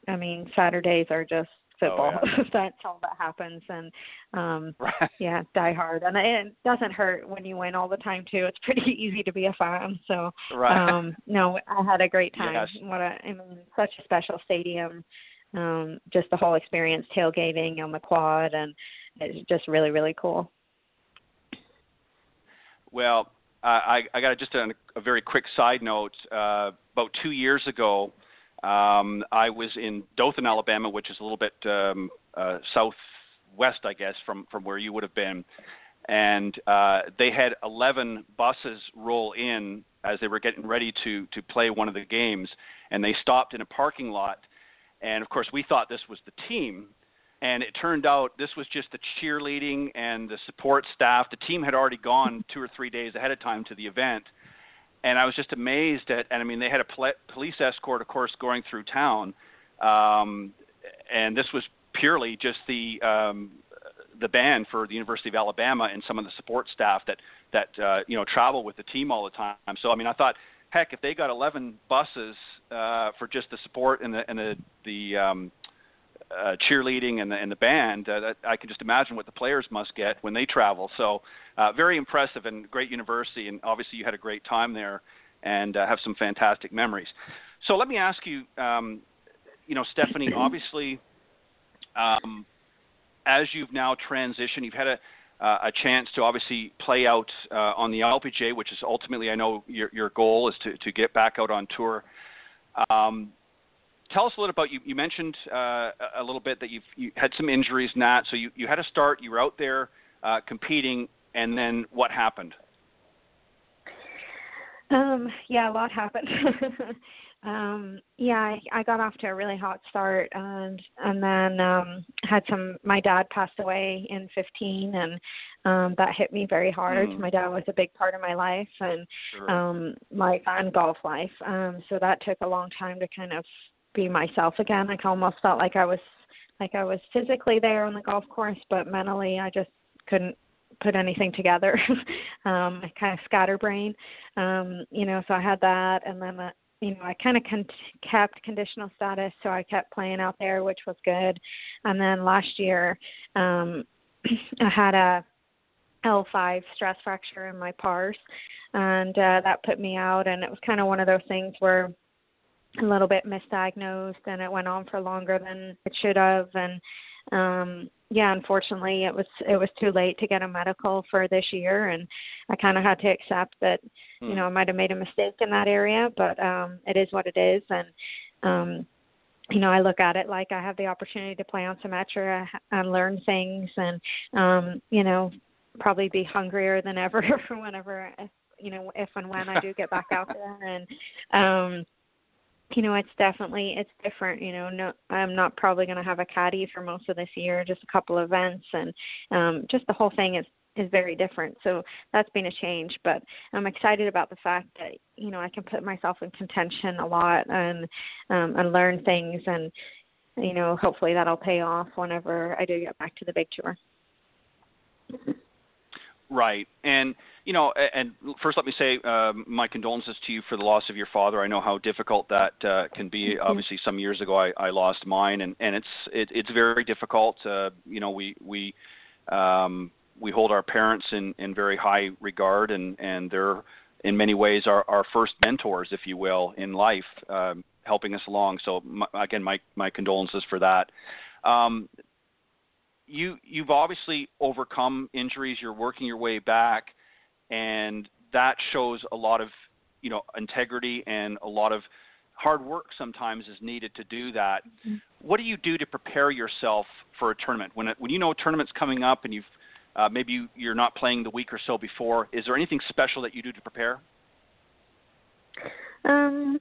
I mean, Saturdays are just football. Oh, yeah. [laughs] That's all that happens, and um, [laughs] right. yeah, die hard, and it doesn't hurt when you win all the time too. It's pretty [laughs] easy to be a fan. So right. um, no, I had a great time. Yes. What a, I mean, such a special stadium. Um, just the whole experience, tailgating on the quad, and it's just really really cool. Well, I, I got just a, a very quick side note. Uh, about two years ago, um, I was in Dothan, Alabama, which is a little bit um, uh, southwest, I guess, from from where you would have been, and uh, they had 11 buses roll in as they were getting ready to to play one of the games, and they stopped in a parking lot, and of course we thought this was the team. And it turned out this was just the cheerleading and the support staff. The team had already gone two or three days ahead of time to the event, and I was just amazed at. And I mean, they had a pl- police escort, of course, going through town. um, and this was purely just the um, the band for the University of Alabama and some of the support staff that that uh, you know travel with the team all the time. So I mean, I thought, heck, if they got 11 buses uh, for just the support and the and the the um, uh, cheerleading and the and the band, uh, I can just imagine what the players must get when they travel. So uh, very impressive and great university, and obviously you had a great time there and uh, have some fantastic memories. So let me ask you, um, you know, Stephanie, [clears throat] obviously. Um, as you've now transitioned, you've had a uh, a chance to obviously play out uh, on the LPGA, which is ultimately, I know your your goal is to to get back out on tour. Um, tell us a little about you. You mentioned uh, a little bit that you've you had some injuries, Nat. So you you had to start. You were out there uh, competing, and then what happened? Um, yeah, a lot happened. [laughs] um yeah I, I got off to a really hot start and and then um had some my dad passed away in 15 and um that hit me very hard mm. my dad was a big part of my life and sure. um life and golf life um so that took a long time to kind of be myself again i almost felt like i was like i was physically there on the golf course but mentally i just couldn't put anything together [laughs] um I kind of scatterbrain um you know so i had that and then uh, you know, I kind of con- kept conditional status, so I kept playing out there, which was good. And then last year, um, [clears throat] I had a L5 stress fracture in my pars, and uh, that put me out. And it was kind of one of those things where a little bit misdiagnosed, and it went on for longer than it should have. And um yeah unfortunately it was it was too late to get a medical for this year and i kind of had to accept that hmm. you know i might have made a mistake in that area but um it is what it is and um you know i look at it like i have the opportunity to play on Symetra and learn things and um you know probably be hungrier than [laughs] ever whenever you know if and when i do get back out there and um you know it's definitely it's different you know no i'm not probably going to have a caddy for most of this year just a couple events and um just the whole thing is is very different. So that's been a change but i'm excited about the fact that you know i can put myself in contention a lot and um and learn things and you know hopefully that'll pay off whenever i do get back to the big tour Right, and you know, and first let me say um, my condolences to you for the loss of your father. I know how difficult that uh, can be. Obviously, some years ago I, I lost mine, and and it's it, it's very difficult. Uh, you know, we we um, we hold our parents in in very high regard, and and they're in many ways our our first mentors, if you will, in life, um, helping us along. So my, again, my my condolences for that. Um, you you've obviously overcome injuries. You're working your way back, and that shows a lot of you know integrity and a lot of hard work sometimes is needed to do that. Mm-hmm. What do you do to prepare yourself for a tournament when it, when you know a tournament's coming up and you've uh, maybe you, you're not playing the week or so before? Is there anything special that you do to prepare? Um,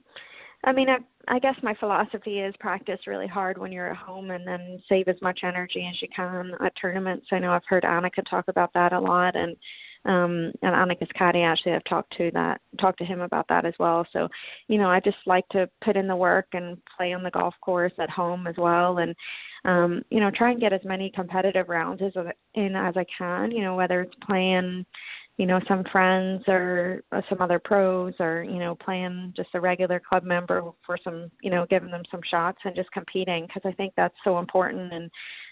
I mean, I, I guess my philosophy is practice really hard when you're at home and then save as much energy as you can at tournaments. I know I've heard Annika talk about that a lot and um and Annika's caddy actually I've talked to that talked to him about that as well. So, you know, I just like to put in the work and play on the golf course at home as well and um, you know, try and get as many competitive rounds as in as I can, you know, whether it's playing you know some friends or, or some other pros or you know playing just a regular club member for some you know giving them some shots and just competing because I think that's so important and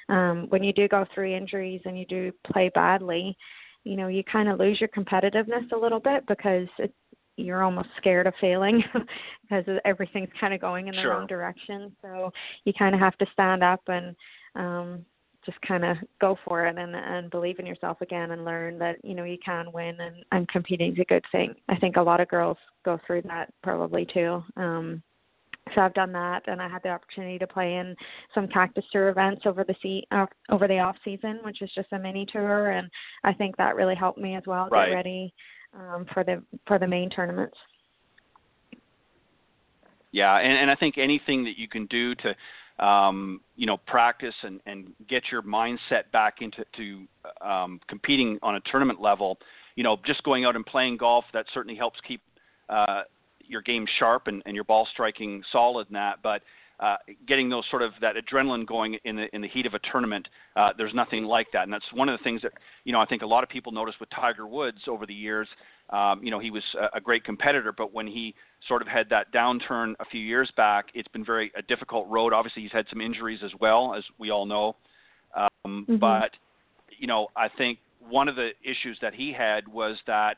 um when you do go through injuries and you do play badly you know you kind of lose your competitiveness a little bit because it, you're almost scared of failing [laughs] because everything's kind of going in the sure. wrong direction so you kind of have to stand up and um just kind of go for it and and believe in yourself again and learn that you know you can win and and competing is a good thing. I think a lot of girls go through that probably too. Um so I've done that, and I had the opportunity to play in some cactus tour events over the sea uh, over the off season, which is just a mini tour, and I think that really helped me as well right. get ready um, for the for the main tournaments. Yeah, and, and I think anything that you can do to um, you know, practice and, and get your mindset back into to um, competing on a tournament level. You know, just going out and playing golf that certainly helps keep uh, your game sharp and, and your ball striking solid in that. But uh, getting those sort of that adrenaline going in the in the heat of a tournament. Uh, there's nothing like that, and that's one of the things that you know I think a lot of people noticed with Tiger Woods over the years. Um, you know, he was a, a great competitor, but when he sort of had that downturn a few years back, it's been very a difficult road. Obviously, he's had some injuries as well, as we all know. Um, mm-hmm. But you know, I think one of the issues that he had was that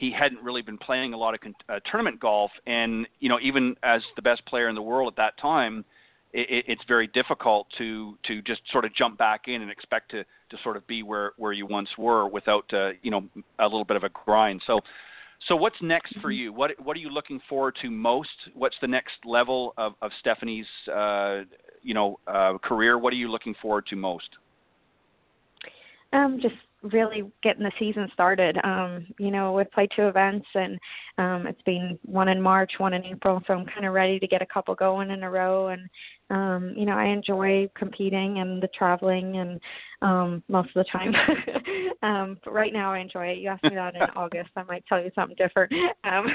he hadn't really been playing a lot of con- uh, tournament golf, and you know, even as the best player in the world at that time, it, it's very difficult to to just sort of jump back in and expect to to sort of be where where you once were without uh, you know a little bit of a grind. So. So what's next for mm-hmm. you? What what are you looking forward to most? What's the next level of, of Stephanie's uh, you know uh, career? What are you looking forward to most? Um, just really getting the season started. Um, you know, we've played two events and um it's been one in March, one in April, so I'm kind of ready to get a couple going in a row and um you know, I enjoy competing and the traveling and um most of the time. [laughs] um but right now I enjoy it. You asked me that in [laughs] August, I might tell you something different. [laughs] Um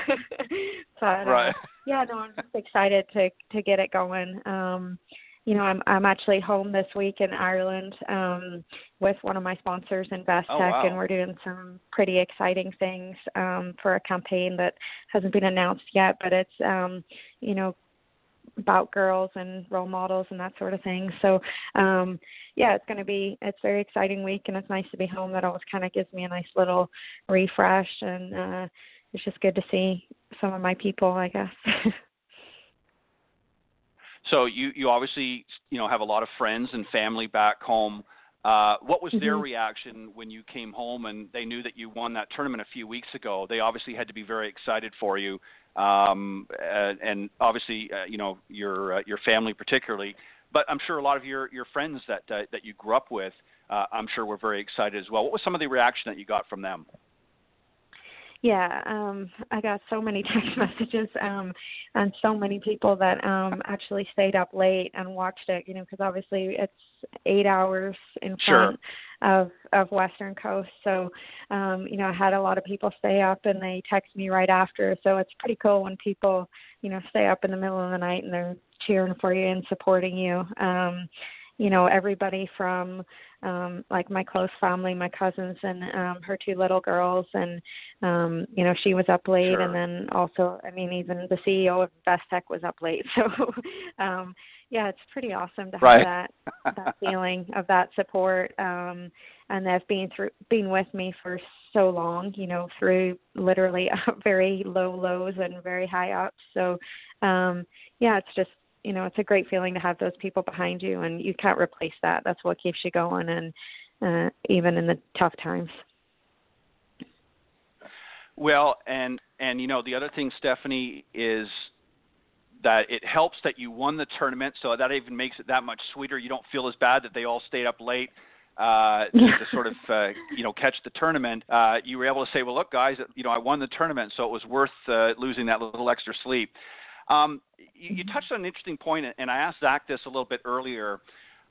but uh, yeah, no, I'm just excited to to get it going. Um you know, I'm I'm actually home this week in Ireland um, with one of my sponsors, Investec, oh, wow. and we're doing some pretty exciting things um, for a campaign that hasn't been announced yet, but it's um, you know about girls and role models and that sort of thing. So um yeah, it's going to be it's a very exciting week and it's nice to be home. That always kind of gives me a nice little refresh and uh it's just good to see some of my people, I guess. [laughs] So you you obviously you know have a lot of friends and family back home. Uh, what was mm-hmm. their reaction when you came home and they knew that you won that tournament a few weeks ago? They obviously had to be very excited for you, um, and, and obviously uh, you know your uh, your family particularly. But I'm sure a lot of your your friends that uh, that you grew up with, uh, I'm sure were very excited as well. What was some of the reaction that you got from them? Yeah, um, I got so many [laughs] text messages um, and so many people that um, actually stayed up late and watched it. You know, because obviously it's eight hours in front sure. of of Western Coast. So, um, you know, I had a lot of people stay up and they text me right after. So it's pretty cool when people, you know, stay up in the middle of the night and they're cheering for you and supporting you. Um, you know everybody from um like my close family my cousins and um her two little girls and um you know she was up late sure. and then also i mean even the ceo of Investec was up late [laughs] so um yeah it's pretty awesome to have right. that that feeling of that support um and they've been through been with me for so long you know through literally [laughs] very low lows and very high ups so um yeah it's just you know it's a great feeling to have those people behind you and you can't replace that. That's what keeps you going and uh, even in the tough times. Well and and you know the other thing stephanie is that it helps that you won the tournament so that even makes it that much sweeter. You don't feel as bad that they all stayed up late uh, to, to sort of uh, you know catch the tournament, uh, you were able to say, well, look, guys, you know I won the tournament, so it was worth uh, losing that little extra sleep. Um, you, you, mm-hmm. touched on an interesting point, and I asked Zach this a little bit earlier.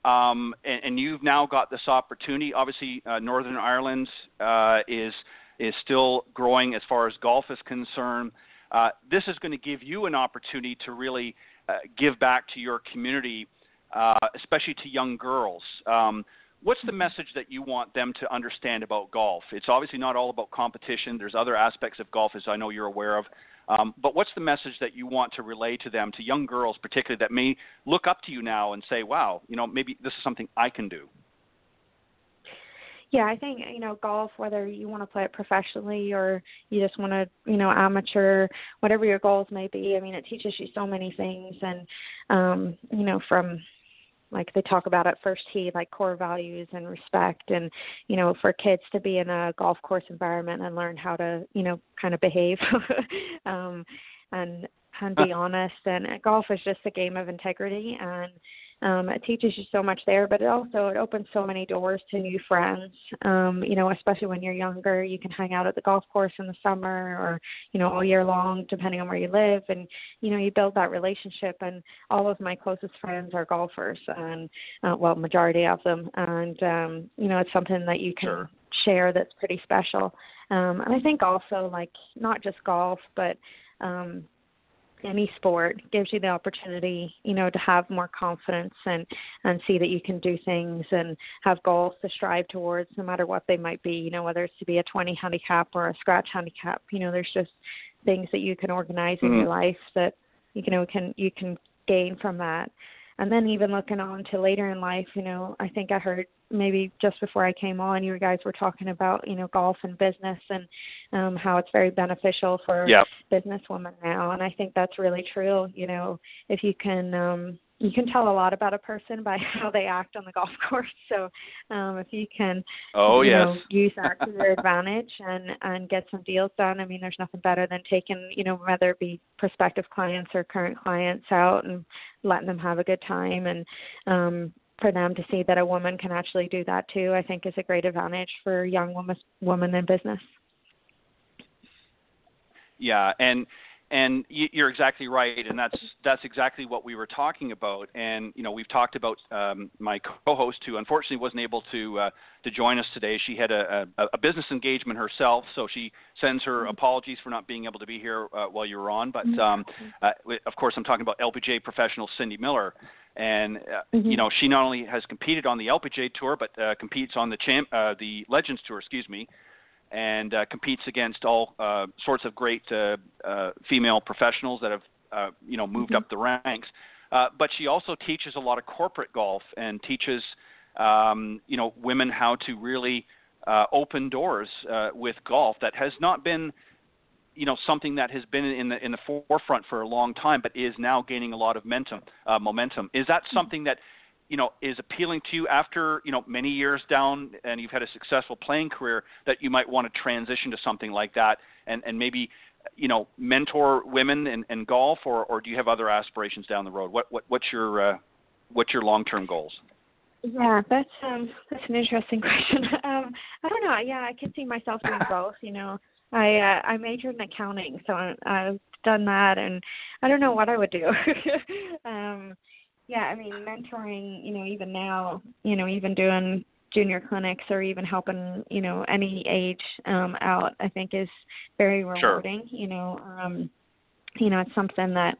Um, and, and, you've now got this opportunity. Obviously, uh, Northern Ireland uh, is is still growing as far as golf is concerned. Uh, this is going to give you an opportunity to really uh, give back to your community, uh, especially to young girls. Um, what's the message that you want them to understand about golf? It's obviously not all about competition. There's other aspects of golf, as I know you're aware of. Um, but what's the message that you want to relay to them, to young girls particularly, that may look up to you now and say, "Wow, you know, maybe this is something I can do." Yeah, I think you know golf. Whether you want to play it professionally or you just want to, you know, amateur, whatever your goals may be. I mean, it teaches you so many things, and um, you know, from like they talk about at first tee like core values and respect and you know for kids to be in a golf course environment and learn how to you know kind of behave. [laughs] Um and and be honest. And golf is just a game of integrity and um, it teaches you so much there, but it also it opens so many doors to new friends. Um, you know, especially when you're younger, you can hang out at the golf course in the summer or you know all year long, depending on where you live, and you know you build that relationship. And all of my closest friends are golfers, and uh, well, majority of them, and um, you know it's something that you can sure. share that's pretty special. Um, and I think also like not just golf, but um, any sport gives you the opportunity, you know, to have more confidence and and see that you can do things and have goals to strive towards, no matter what they might be. You know, whether it's to be a 20 handicap or a scratch handicap. You know, there's just things that you can organize mm-hmm. in your life that you know can you can gain from that and then even looking on to later in life, you know, I think I heard maybe just before I came on, you guys were talking about, you know, golf and business and um, how it's very beneficial for yep. business women now. And I think that's really true. You know, if you can um, you can tell a lot about a person by [laughs] how they act on the golf [laughs] course. So um, if you can, oh you yes, know, [laughs] use that to your advantage and and get some deals done. I mean, there's nothing better than taking you know whether it be prospective clients or current clients out and letting them have a good time and um, for them to see that a woman can actually do that too. I think is a great advantage for young women women in business. Yeah, and and you're exactly right, and that's that's exactly what we were talking about. And you know, we've talked about um, my co-host who unfortunately wasn't able to uh, to join us today. She had a, a, a, business engagement herself, so she sends her mm-hmm. apologies for not being able to be here uh, while you were on. But mm-hmm. um, uh, of course, I'm talking about LPGA professional Cindy Miller. And uh, mm-hmm. you know she not only has competed on the LPGA tour, but uh, competes on the champ, uh, the Legends tour, excuse me, and uh, competes against all uh, sorts of great uh, uh, female professionals that have uh, you know moved mm-hmm. up the ranks. Uh, but she also teaches a lot of corporate golf and teaches um, you know women how to really uh, open doors uh, with golf that has not been you know something that has been in the in the forefront for a long time, but is now gaining a lot of momentum. Uh, momentum is that mm-hmm. something that you know is appealing to you after you know many years down and you've had a successful playing career that you might want to transition to something like that and and maybe you know mentor women in, in golf or or do you have other aspirations down the road? What what what's your uh, what's your long term goals? Yeah that's um that's an interesting [laughs] question. Um i don't know. Yeah i could see myself doing [laughs] both you know. I uh, i majored in accounting so i've done that and i don't know what i would do. [laughs] Um yeah, I mean, mentoring, you know, even now, you know, even doing junior clinics or even helping, you know, any age um out, I think is very rewarding, sure. you know, um you know, it's something that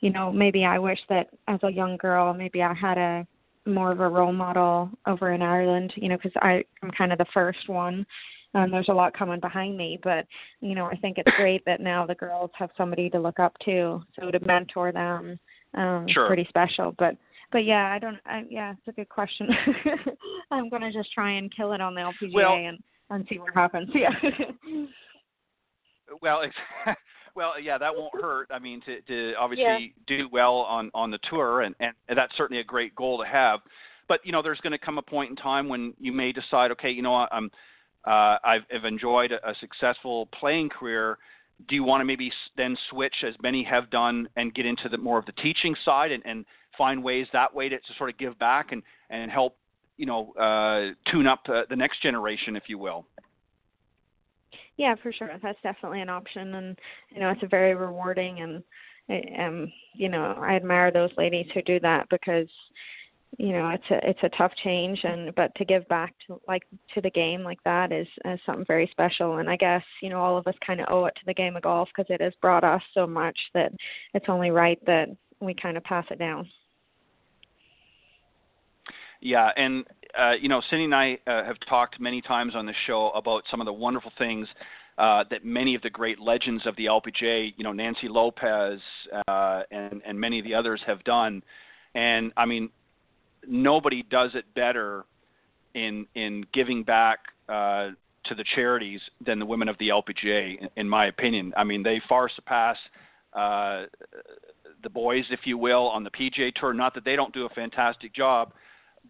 you know, maybe I wish that as a young girl, maybe I had a more of a role model over in Ireland, you know, because I I'm kind of the first one. And there's a lot coming behind me, but you know, I think it's great that now the girls have somebody to look up to, so to mentor them, um sure. pretty special. But but yeah i don't I, yeah it's a good question. [laughs] I'm going to just try and kill it on the lpga well, and and see what happens [laughs] yeah. Well it's [laughs] well yeah that won't hurt. I mean to to obviously yeah. do well on on the tour and and that's certainly a great goal to have. But you know there's going to come a point in time when you may decide okay you know what? I'm uh, I've, I've enjoyed a, a successful playing career do you want to maybe then switch, as many have done, and get into the more of the teaching side and, and find ways that way to, to sort of give back and, and help, you know, uh, tune up uh, the next generation, if you will? Yeah, for sure. That's definitely an option, and you know, it's a very rewarding and, um, you know, I admire those ladies who do that because you know it's a it's a tough change and but to give back to like to the game like that is, is something very special. And i guess you know all of us kind of owe it to the game of golf because it has brought us so much that it's only right that we kind of pass it down. Yeah and uh, you know cindy and i uh, have talked many times on the show about some of the wonderful things uh, that many of the great legends of the LPGA, you know, Nancy Lopez uh, and and many of the others have done, and I mean, nobody does it better in in giving back uh, to the charities than the women of the LPGA, in, in my opinion. I mean, they far surpass uh, the boys, if you will, on the PGA Tour. Not that they don't do a fantastic job,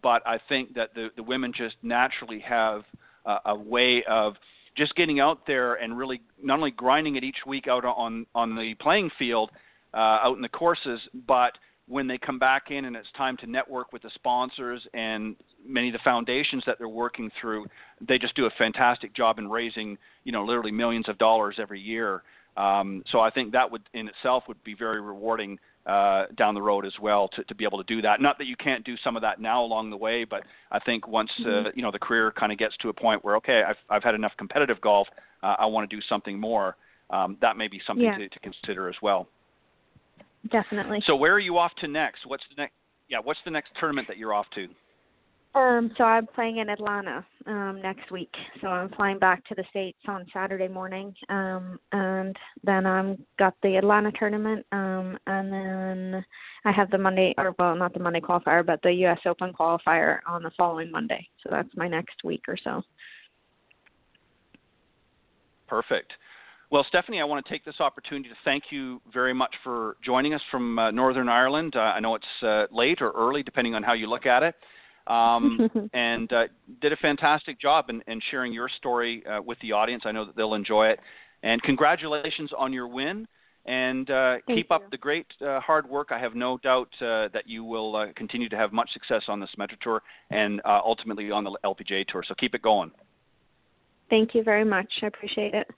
but I think that the the women just naturally have uh, a way of just getting out there and really not only grinding it each week out on on the playing field, uh, out in the courses, but when they come back in and it's time to network with the sponsors and many of the foundations that they're working through, they just do a fantastic job in raising, you know, literally millions of dollars every year. Um, so I think that would in itself would be very rewarding uh, down the road as well to, to be able to do that. Not that you can't do some of that now along the way, but I think once uh, mm-hmm. you know the career kind of gets to a point where okay, I've I've had enough competitive golf, uh, I want to do something more. Um, that may be something yeah. to, to consider as well. Definitely. So where are you off to next? What's the next? Yeah, what's the next tournament that you're off to? Um, so I'm playing in Atlanta um, next week. So I'm flying back to the states on Saturday morning, um, and then I'm got the Atlanta tournament, um, and then I have the Monday, or well, not the Monday qualifier, but the U.S. Open qualifier on the following Monday. So that's my next week or so. Perfect. Well, Stephanie, I want to take this opportunity to thank you very much for joining us from uh, Northern Ireland. Uh, I know it's uh, late or early, depending on how you look at it um, [laughs] and uh, did a fantastic job in, in sharing your story uh, with the audience. I know that they'll enjoy it. And congratulations on your win. And uh, keep you. up the great uh, hard work. I have no doubt uh, that you will uh, continue to have much success on the Symetra Tour and ultimately on the LPGA Tour. So keep it going. Thank you very much. I appreciate it.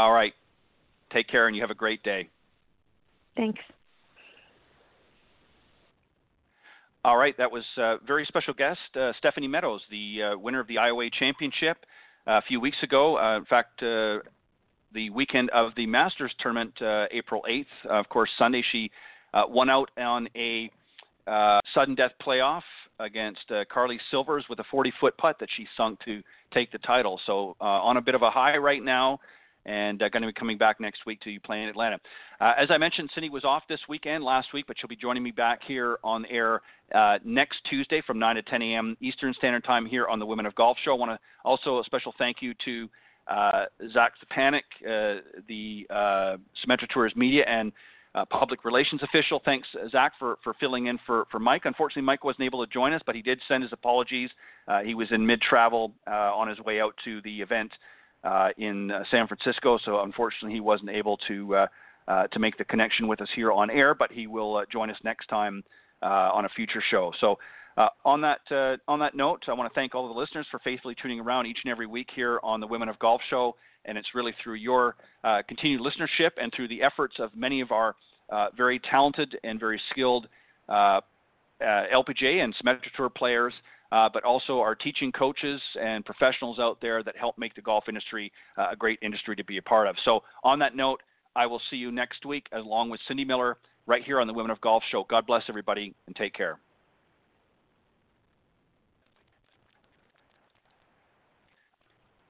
All right. Take care and you have a great day. Thanks. All right, that was a very special guest, uh, Stephanie Meadows, the uh, winner of the IOA Championship uh, a few weeks ago. Uh, in fact, uh, the weekend of the Masters tournament, uh, April 8th. of course, Sunday she won out on a sudden death playoff against Carly Silvers with a 40 foot putt that she sunk to take the title. So on a bit of a high right now and uh, going to be coming back next week to you playing Atlanta. Uh, as I mentioned, Cindy was off this weekend, last week, but she'll be joining me back here on air uh, next Tuesday from 9 to 10 a.m. Eastern Standard Time here on the Women of Golf Show. I want to also a special thank you to uh, Zach Sepanik, uh, the uh, Symetra Tours media and uh, public relations official. Thanks, Zach, for, for filling in for, for Mike. Unfortunately, Mike wasn't able to join us, but he did send his apologies. He was in mid travel on his way out to the event in uh, San Francisco. So unfortunately, he wasn't able to uh, uh, to make the connection with us here on air, but he will uh, join us next time uh, on a future show. So. on that on that note, I want to thank all of the listeners for faithfully tuning around each and every week here on the Women of Golf Show, and it's really through your continued listenership and through the efforts of many of our very talented and very skilled LPGA and Symetra Tour players uh, but also our teaching coaches and professionals out there that help make the golf industry uh, a great industry to be a part of. So, on that note, I will see you next week along with Cindy Miller right here on the Women of Golf Show. God bless everybody and take care.